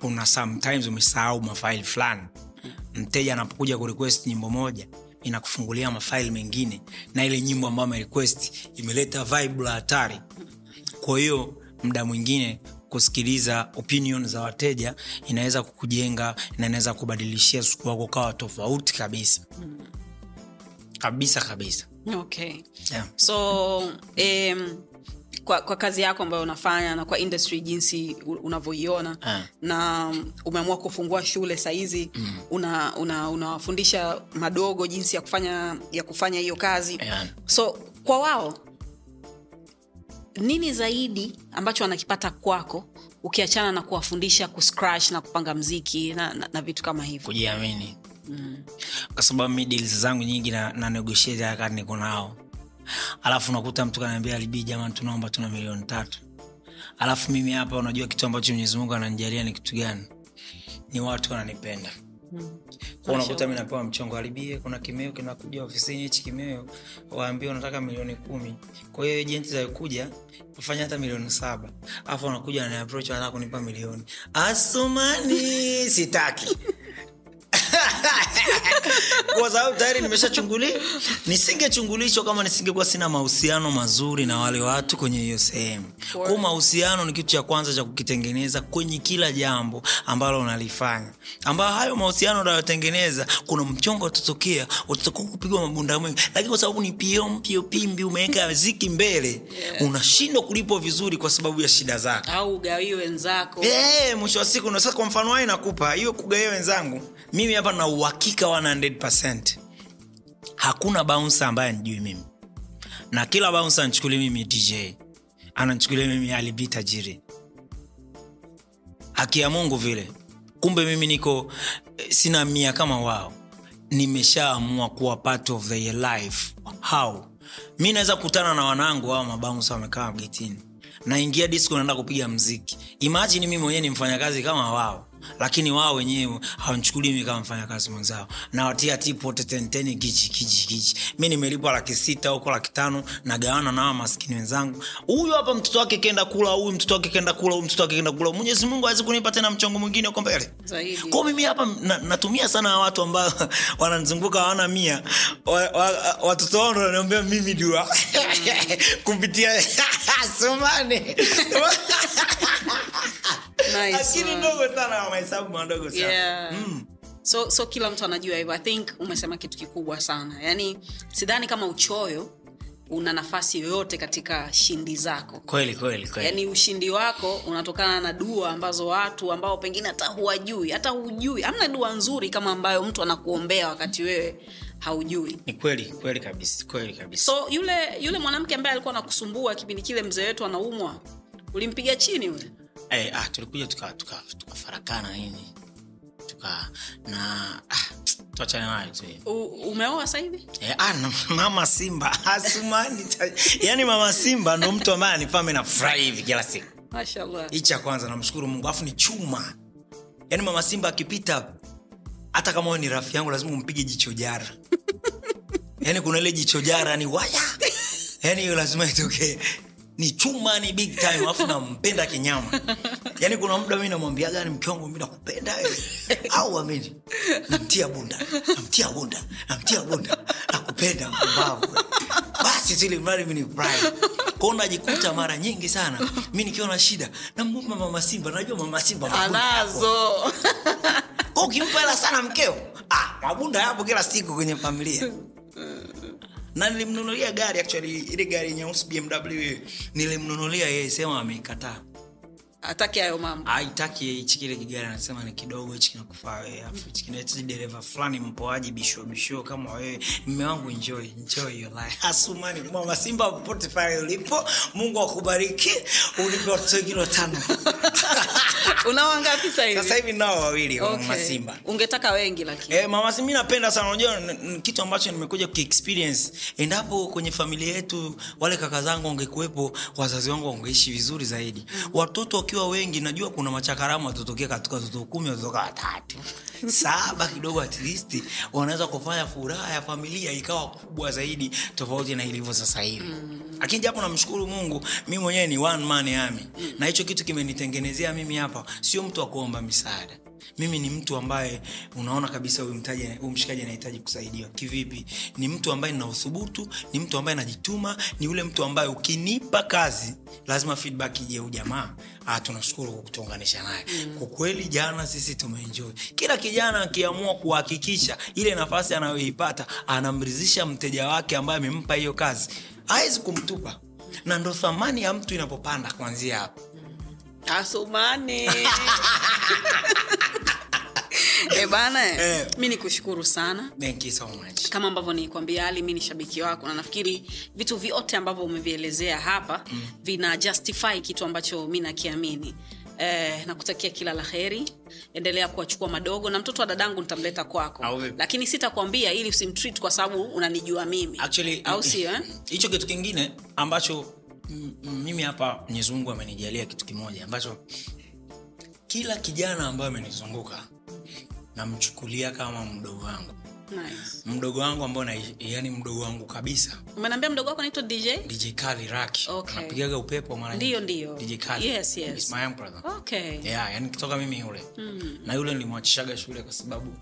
kuna sometimes umesahau mafaili fulani. Mteja anapokuja kurequest nyimbo moja inakufungulia mafaili mengine na ile nyimbo ambayo amerequest imeleta vibe la hatari. Kwa hiyo mda mwingine kusikiliza opinion za wateja inaweza kukujenga na inaweza kubadilishia siku wako kawa tofauti kabisa kabisa kabisa okay yeah. so um, kwa, kwa kazi yako ambayo unafanya na kwa industry jinsi unavyoiona Ah. na um, umeamua kufungua shule sahizi mm. unawafundisha una, una madogo jinsi ya kufanya ya kufanya hiyo kazi Yeah. so kwa wao nini zaidi ambacho wanakipata kwako ukiachana na kuwafundisha kuscratch na kupanga mziki na, na, na vitu kama hivyo kujiamini kwa sababu mi deals zangu nyingi na, na negotiate wakati niko nao. Alafu nakuta mtu kanaambia libii jamani tunaomba tuna milioni tatu. Alafu mimi hapa unajua kitu ambacho mwenyezi mungu ananijalia ni kitu gani? Ni watu wananipenda. Kwa unakuta mi napewa mchongo haribie kuna kimeo kinakuja ofisini hichi kimeo waambia unataka milioni kumi. Kwa hiyo ejenti zakuja kufanya hata milioni saba. Alafu wanakuja na wanataka kunipa milioni. Asumani sitaki [LAUGHS] kwa sababu tayari nimeshachunguli nisingechungulishwa kama nisingekuwa sina mahusiano mazuri na wale watu kwenye hiyo sehemu. Kwa mahusiano ni kitu cha kwanza cha kukitengeneza kwenye kila jambo ambalo unalifanya. Ambayo hayo mahusiano unayotengeneza kuna mchongo utatokea utatakiwa kupigwa mabunda mwingi. Lakini kwa sababu ni pio pimbi umeweka ziki mbele unashindwa kulipwa vizuri kwa sababu ya shida zako. Au ugawie wenzako. Eh, mwisho wa siku kwa mfano wai nakupa hiyo kugaia wenzangu mimi hapa na uhakika 100 hakuna baunsa ambaye anijui mimi. Na kila baunsa anchukulia mimi dj ananchukulia mimi alibi tajiri. Haki ya mungu vile. Kumbe mimi niko eh, sina mia kama wao. Nimeshaamua kuwa part of their life. How? Mi naweza kukutana na wanangu au mabaunsa wamekaa getini. Naingia disco naenda kupiga mziki. Imajini mi mwenyewe ni mfanyakazi kama wao lakini wao wenyewe hawanchukuli mi kama mfanyakazi mwenzao. Nawatia tip wote tenteni kichi kichi kichi mi nimelipwa laki sita huko laki tano nagawana nao maskini wenzangu. Huyu hapa mtoto wake kenda kula huyu mtoto wake kenda kula huyu mtoto wake kenda kula. Mwenyezi mungu awezi kunipa tena mchongo mwingine huko mbele kwao mimi hapa na, natumia sana watu ambao [LAUGHS] wananizunguka hawana mia. Wa, wa, watoto wao wananiambia mimi dua. [LAUGHS] Kupitia [LAUGHS] sumani Nice. Lakini ndogo sana mahesabu madogo sana. Yeah. Mm. so so kila mtu anajua hivyo. I think umesema kitu kikubwa sana. Yaani sidhani kama uchoyo una nafasi yoyote katika shindi zako. Kweli kweli kweli. Yaani ushindi wako unatokana na dua ambazo watu ambao pengine hata huwajui hata hujui. Amna dua nzuri kama ambayo mtu anakuombea wakati wewe haujui. Ni kweli kweli kabisa kweli kabisa. So yule yule mwanamke ambaye alikuwa anakusumbua kipindi kile mzee wetu anaumwa ulimpiga chini yule Eh, ah, tulikuja tukafarakana tuka, tuka nini? Tuka na ah, tuachane nayo tu. Umeoa sasa Eh, ah, na, mama simba. [LAUGHS] Asumani yani mama simba ndo mtu ambaye anifame na furahi hivi kila siku. Hichi cha kwanza namshukuru mungu. Alafu ni chuma. Yaani mama simba akipita hata kama ni rafiki yangu lazima umpige jicho jara. [LAUGHS] Yaani kuna ile jicho jara ni waya. Yaani hiyo lazima itokee ni chuma ni big time alafu nampenda kinyama. Yaani kuna muda mi namwambiaga ni mke wangu mi nakupenda au amini? Namtia bunda namtia bunda namtia bunda. Nakupenda mpumbavu. Basi zile mradi mi ni kwao najikuta mara nyingi sana mi nikiwa na shida namwomba mama simba najua mama simba anazo. Kwa ukimpa hela sana mkeo ah, mabunda yapo kila siku kwenye familia na nilimnunulia gari actually ile gari nyeusi bmw nilimnunulia yeye sema ameikataa atake hayo mambo. Aitaki hichi kile kigari anasema ni kidogo hichi kinakufaa wewe afu hichi kinahitaji dereva fulani mpoaji bisho bisho kama wewe. Mme wangu enjoy enjoy your life. [LAUGHS] Asumani mama simba popote pale ulipo. Mungu akubariki. Ulipe watoto kilo tano. [LAUGHS] Una wangapi sasa hivi? Sasa hivi nao wawili okay. mama simba. Ungetaka wengi lakini. Eh, mama Simba napenda sana. Unajua kitu ambacho nimekuja kuexperience endapo kwenye familia yetu wale kaka zangu wangekuwepo wazazi wangu wangeishi vizuri zaidi. Mm. watoto wakiwa wengi najua kuna machakaramu watotokea katika watoto kumi watotoka watatu saba kidogo at wanaweza kufanya furaha ya familia ikawa kubwa zaidi tofauti na ilivyo sasa hivi. Lakini japo namshukuru mungu mi mwenyewe ni one man army. Na hicho kitu kimenitengenezea mimi hapa. Sio mtu wa kuomba misaada mimi ni mtu ambaye unaona kabisa huyu mtaji- huyu mshikaji anahitaji kusaidiwa. Kivipi? Ni mtu ambaye nina uthubutu ni mtu ambaye najituma ni yule mtu ambaye ukinipa kazi lazima feedback ije ujamaa ah, tunashukuru kwa kutuunganisha naye. Mm. kwa kweli jana sisi tumeenjoy. Kila kijana akiamua kuhakikisha ile nafasi anayoipata anamridhisha mteja wake ambaye amempa hiyo kazi hawezi kumtupa. Na ndo thamani ya mtu inapopanda kuanzia hapo. Asumani [LAUGHS] [LAUGHS] e bana Eh. mi ni kushukuru sana. Thank you so much. Kama ambavyo nikuambia ali mi ni shabiki wako na nafikiri vitu vyote ambavyo umevielezea hapa mm. vina justify kitu ambacho mi nakiamini. Eh, nakutakia kila la heri. Endelea kuwachukua madogo na mtoto wa dadangu nitamleta kwako. Lakini sitakwambia ili usimtreat kwa sababu unanijua mimi. Actually, au sio eh? kitu kingine ambacho m- m- mimi hapa mwenyezimungu amenijalia kitu kimoja ambacho kila kijana ambayo amenizunguka namchukulia kama mdogo wangu. Nice. mdogo wangu ambao yani mdogo wangu kabisa. Umeniambia mdogo wako anaitwa dj dj kali raki. Okay. anapigaga upepo mara ndio ndiyo. dj kali Yes, yes. He's my young brother. Okay. Yeah, yani kutoka mimi yule. Mm. na yule nilimwachishaga shule kwa sababu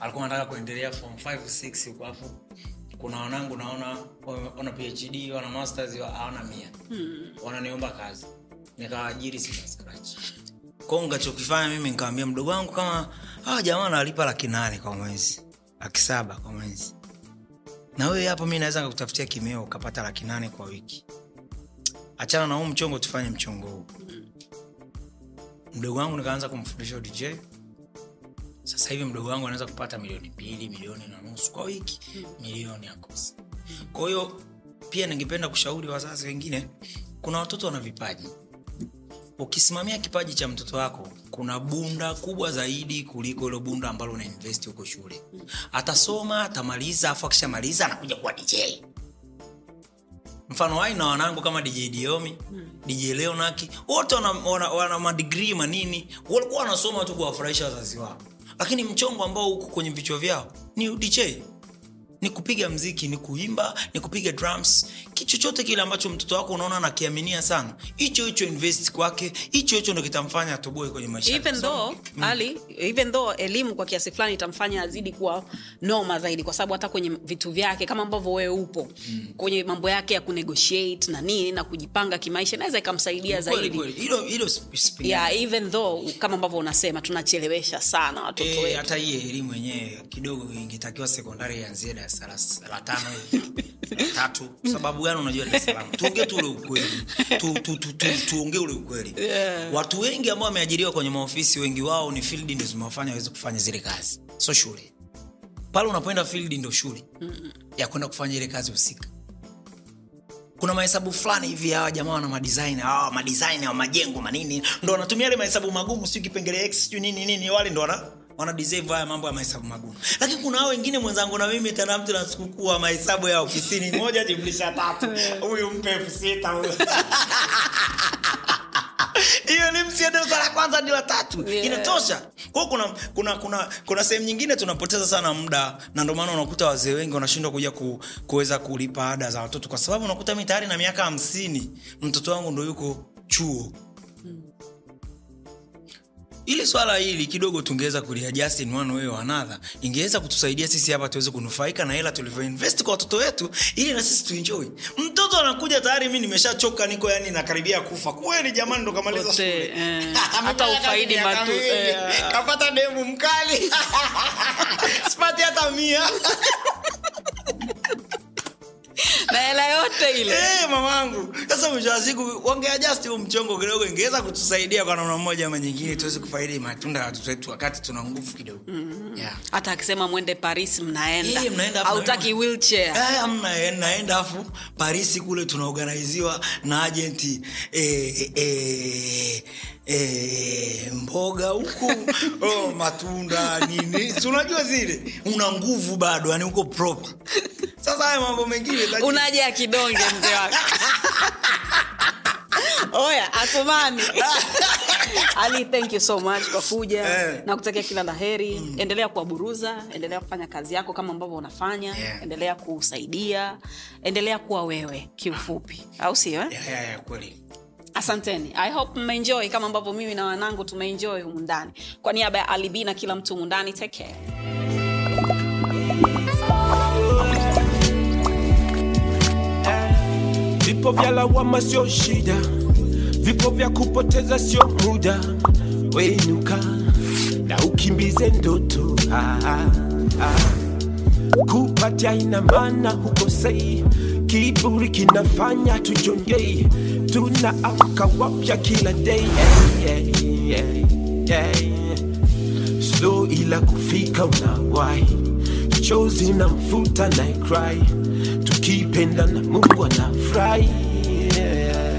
alikuwa anataka kuendelea form 5 6 huko. Afu kuna wanangu naona wana phd wana masters wa- hawana mia. Mm. wananiomba kazi. Nikawaajiri sina scratch. Kwao ngachokifanya mimi nikawambia mdogo wangu kama hawa jamaa nalipa laki nane kwa mwezi. Laki saba kwa mwezi. Na wewe hapo mi naweza kakutafutia kimeo ukapata laki nane kwa wiki. Achana na huu mchongo tufanye mchongo huu. Mdogo wangu nikaanza kumfundisha dj. Sasa hivi mdogo wangu anaweza kupata milioni mbili milioni na nusu kwa wiki. Milioni akosa kwa hiyo pia ningependa kushauri wazazi wengine kuna watoto wana vipaji ukisimamia kipaji cha mtoto wako kuna bunda kubwa zaidi kuliko ilo bunda ambalo una invest huko shule. Atasoma atamaliza afu akishamaliza anakuja kuwa dj mfano wai na wanangu kama dj diomi dj leonaki wote wana, wana, wana madigrii manini walikuwa wanasoma tu kuwafurahisha wazazi wao. Lakini mchongo ambao uko kwenye vichwa vyao ni dj ni kupiga mziki ni kuimba ni kupiga drums kichochote kile ambacho mtoto wako unaona anakiaminia sana. Hicho hicho invest kwake hicho hicho ndo kitamfanya atoboe kwenye maisha even yake. though ali even though elimu kwa kiasi fulani itamfanya azidi kuwa noma zaidi kwa sababu hata kwenye vitu vyake kama ambavyo wewe upo mm. kwenye mambo yake ya kunegotiate na nini na kujipanga kimaisha inaweza ikamsaidia zaidi. hilo hilo yeah, even though kama ambavyo unasema tunachelewesha sana watoto e, wetu. hata hii elimu yenyewe kidogo ingetakiwa sekondari ianzie darasa la- tano [LAUGHS] tatu. Sababu gani unajua Dar es Salaam. Tuongee tu ule ukweli. Tu, tu, tu, tu, tuongee ule ukweli. Yeah. watu wengi ambao wameajiriwa kwenye maofisi wengi wao ni field ndio zimewafanya waweze kufanya zile kazi. So shule. Pale unapoenda field ndo shule. Ya kwenda kufanya ile kazi husika. Kuna mahesabu fulani hivi hawa jamaa wana madesign hawa madesign wa majengo manini. Ndo wanatumia ile mahesabu magumu sio kipengele x sio nini nini. Wale ndo wana wana deserve haya mambo ya mahesabu magumu. Lakini kuna hao wengine mwenzangu na mimi tena mtu na sikukuu wa mahesabu ya ofisini moja [LAUGHS] jumlisha tatu. Huyu mpe elfu sita [LAUGHS] hiyo ni msia la kwanza ni watatu Yeah. inatosha. Kwao kuna kuna kuna kuna sehemu nyingine tunapoteza sana muda na ndio maana unakuta wazee wengi wanashindwa kuja ku, kuweza kulipa ada za watoto. Kwa sababu unakuta mi tayari na miaka hamsini mtoto wangu ndo yuko chuo ili swala hili kidogo tungeweza kuliadjust in one way or another ingeweza kutusaidia sisi hapa tuweze kunufaika na hela tulivyoinvest kwa watoto wetu ili na sisi tuenjoy. Mtoto anakuja tayari mi nimeshachoka niko yani nakaribia kufa. Kweli jamani ndo kamaliza shule. eh, [LAUGHS] hata ufaidi matu- eh, kapata demu mkali. [LAUGHS] Sipati hata mia [LAUGHS] na hela yote ile. Hey, mamangu. Sasa mwisho wa siku wangeajasti huu mchongo kidogo ingeweza kutusaidia kwa namna moja ama nyingine tuweze kufaidi matunda ya watoto wetu wakati tuna nguvu kidogo. Yeah. hata akisema mwende paris mnaenda. Hey, mnaenda afu hautaki wheelchair. Hey, mnaenda naenda afu paris kule tunaorganiziwa na ajenti eh, eh, eh, mboga huku. [LAUGHS] Oh, matunda nini? Unajua zile? Una nguvu bado yani uko proper. Sasa haya mambo mengine taki- unaja kidonge mzee wako. [LAUGHS] Oya atumani [LAUGHS] ali thank you so much kwa kuja. Yeah. na kutakia kila la heri. Endelea kuwaburuza endelea kufanya kazi yako kama ambavyo unafanya. Yeah. endelea kusaidia. Endelea kuwa wewe kiufupi. Au sio eh? yeah, yeah, yeah, kweli asanteni. I hope mmeenjoy kama ambavyo mimi na wanangu tumeenjoy humu ndani. Kwa niaba ya alibi na kila mtu humu ndani tekee Vipo vya lawama sio shida, vipo vya kupoteza sio muda. Wenuka na ukimbize ndoto. Ah, ah, ah. Kupatia ina hukosei, kiburi kinafanya tujongei, tunaamka wapya kila day. Hey, hey, hey, hey. Slow ila kufika unawahi, chozi na mfuta na cry, tukipenda na Mungu anafurahi. Yeah.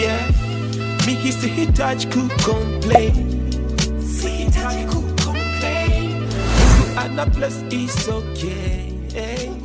yeah. Mimi sihitaji sihitaji ana bless is okay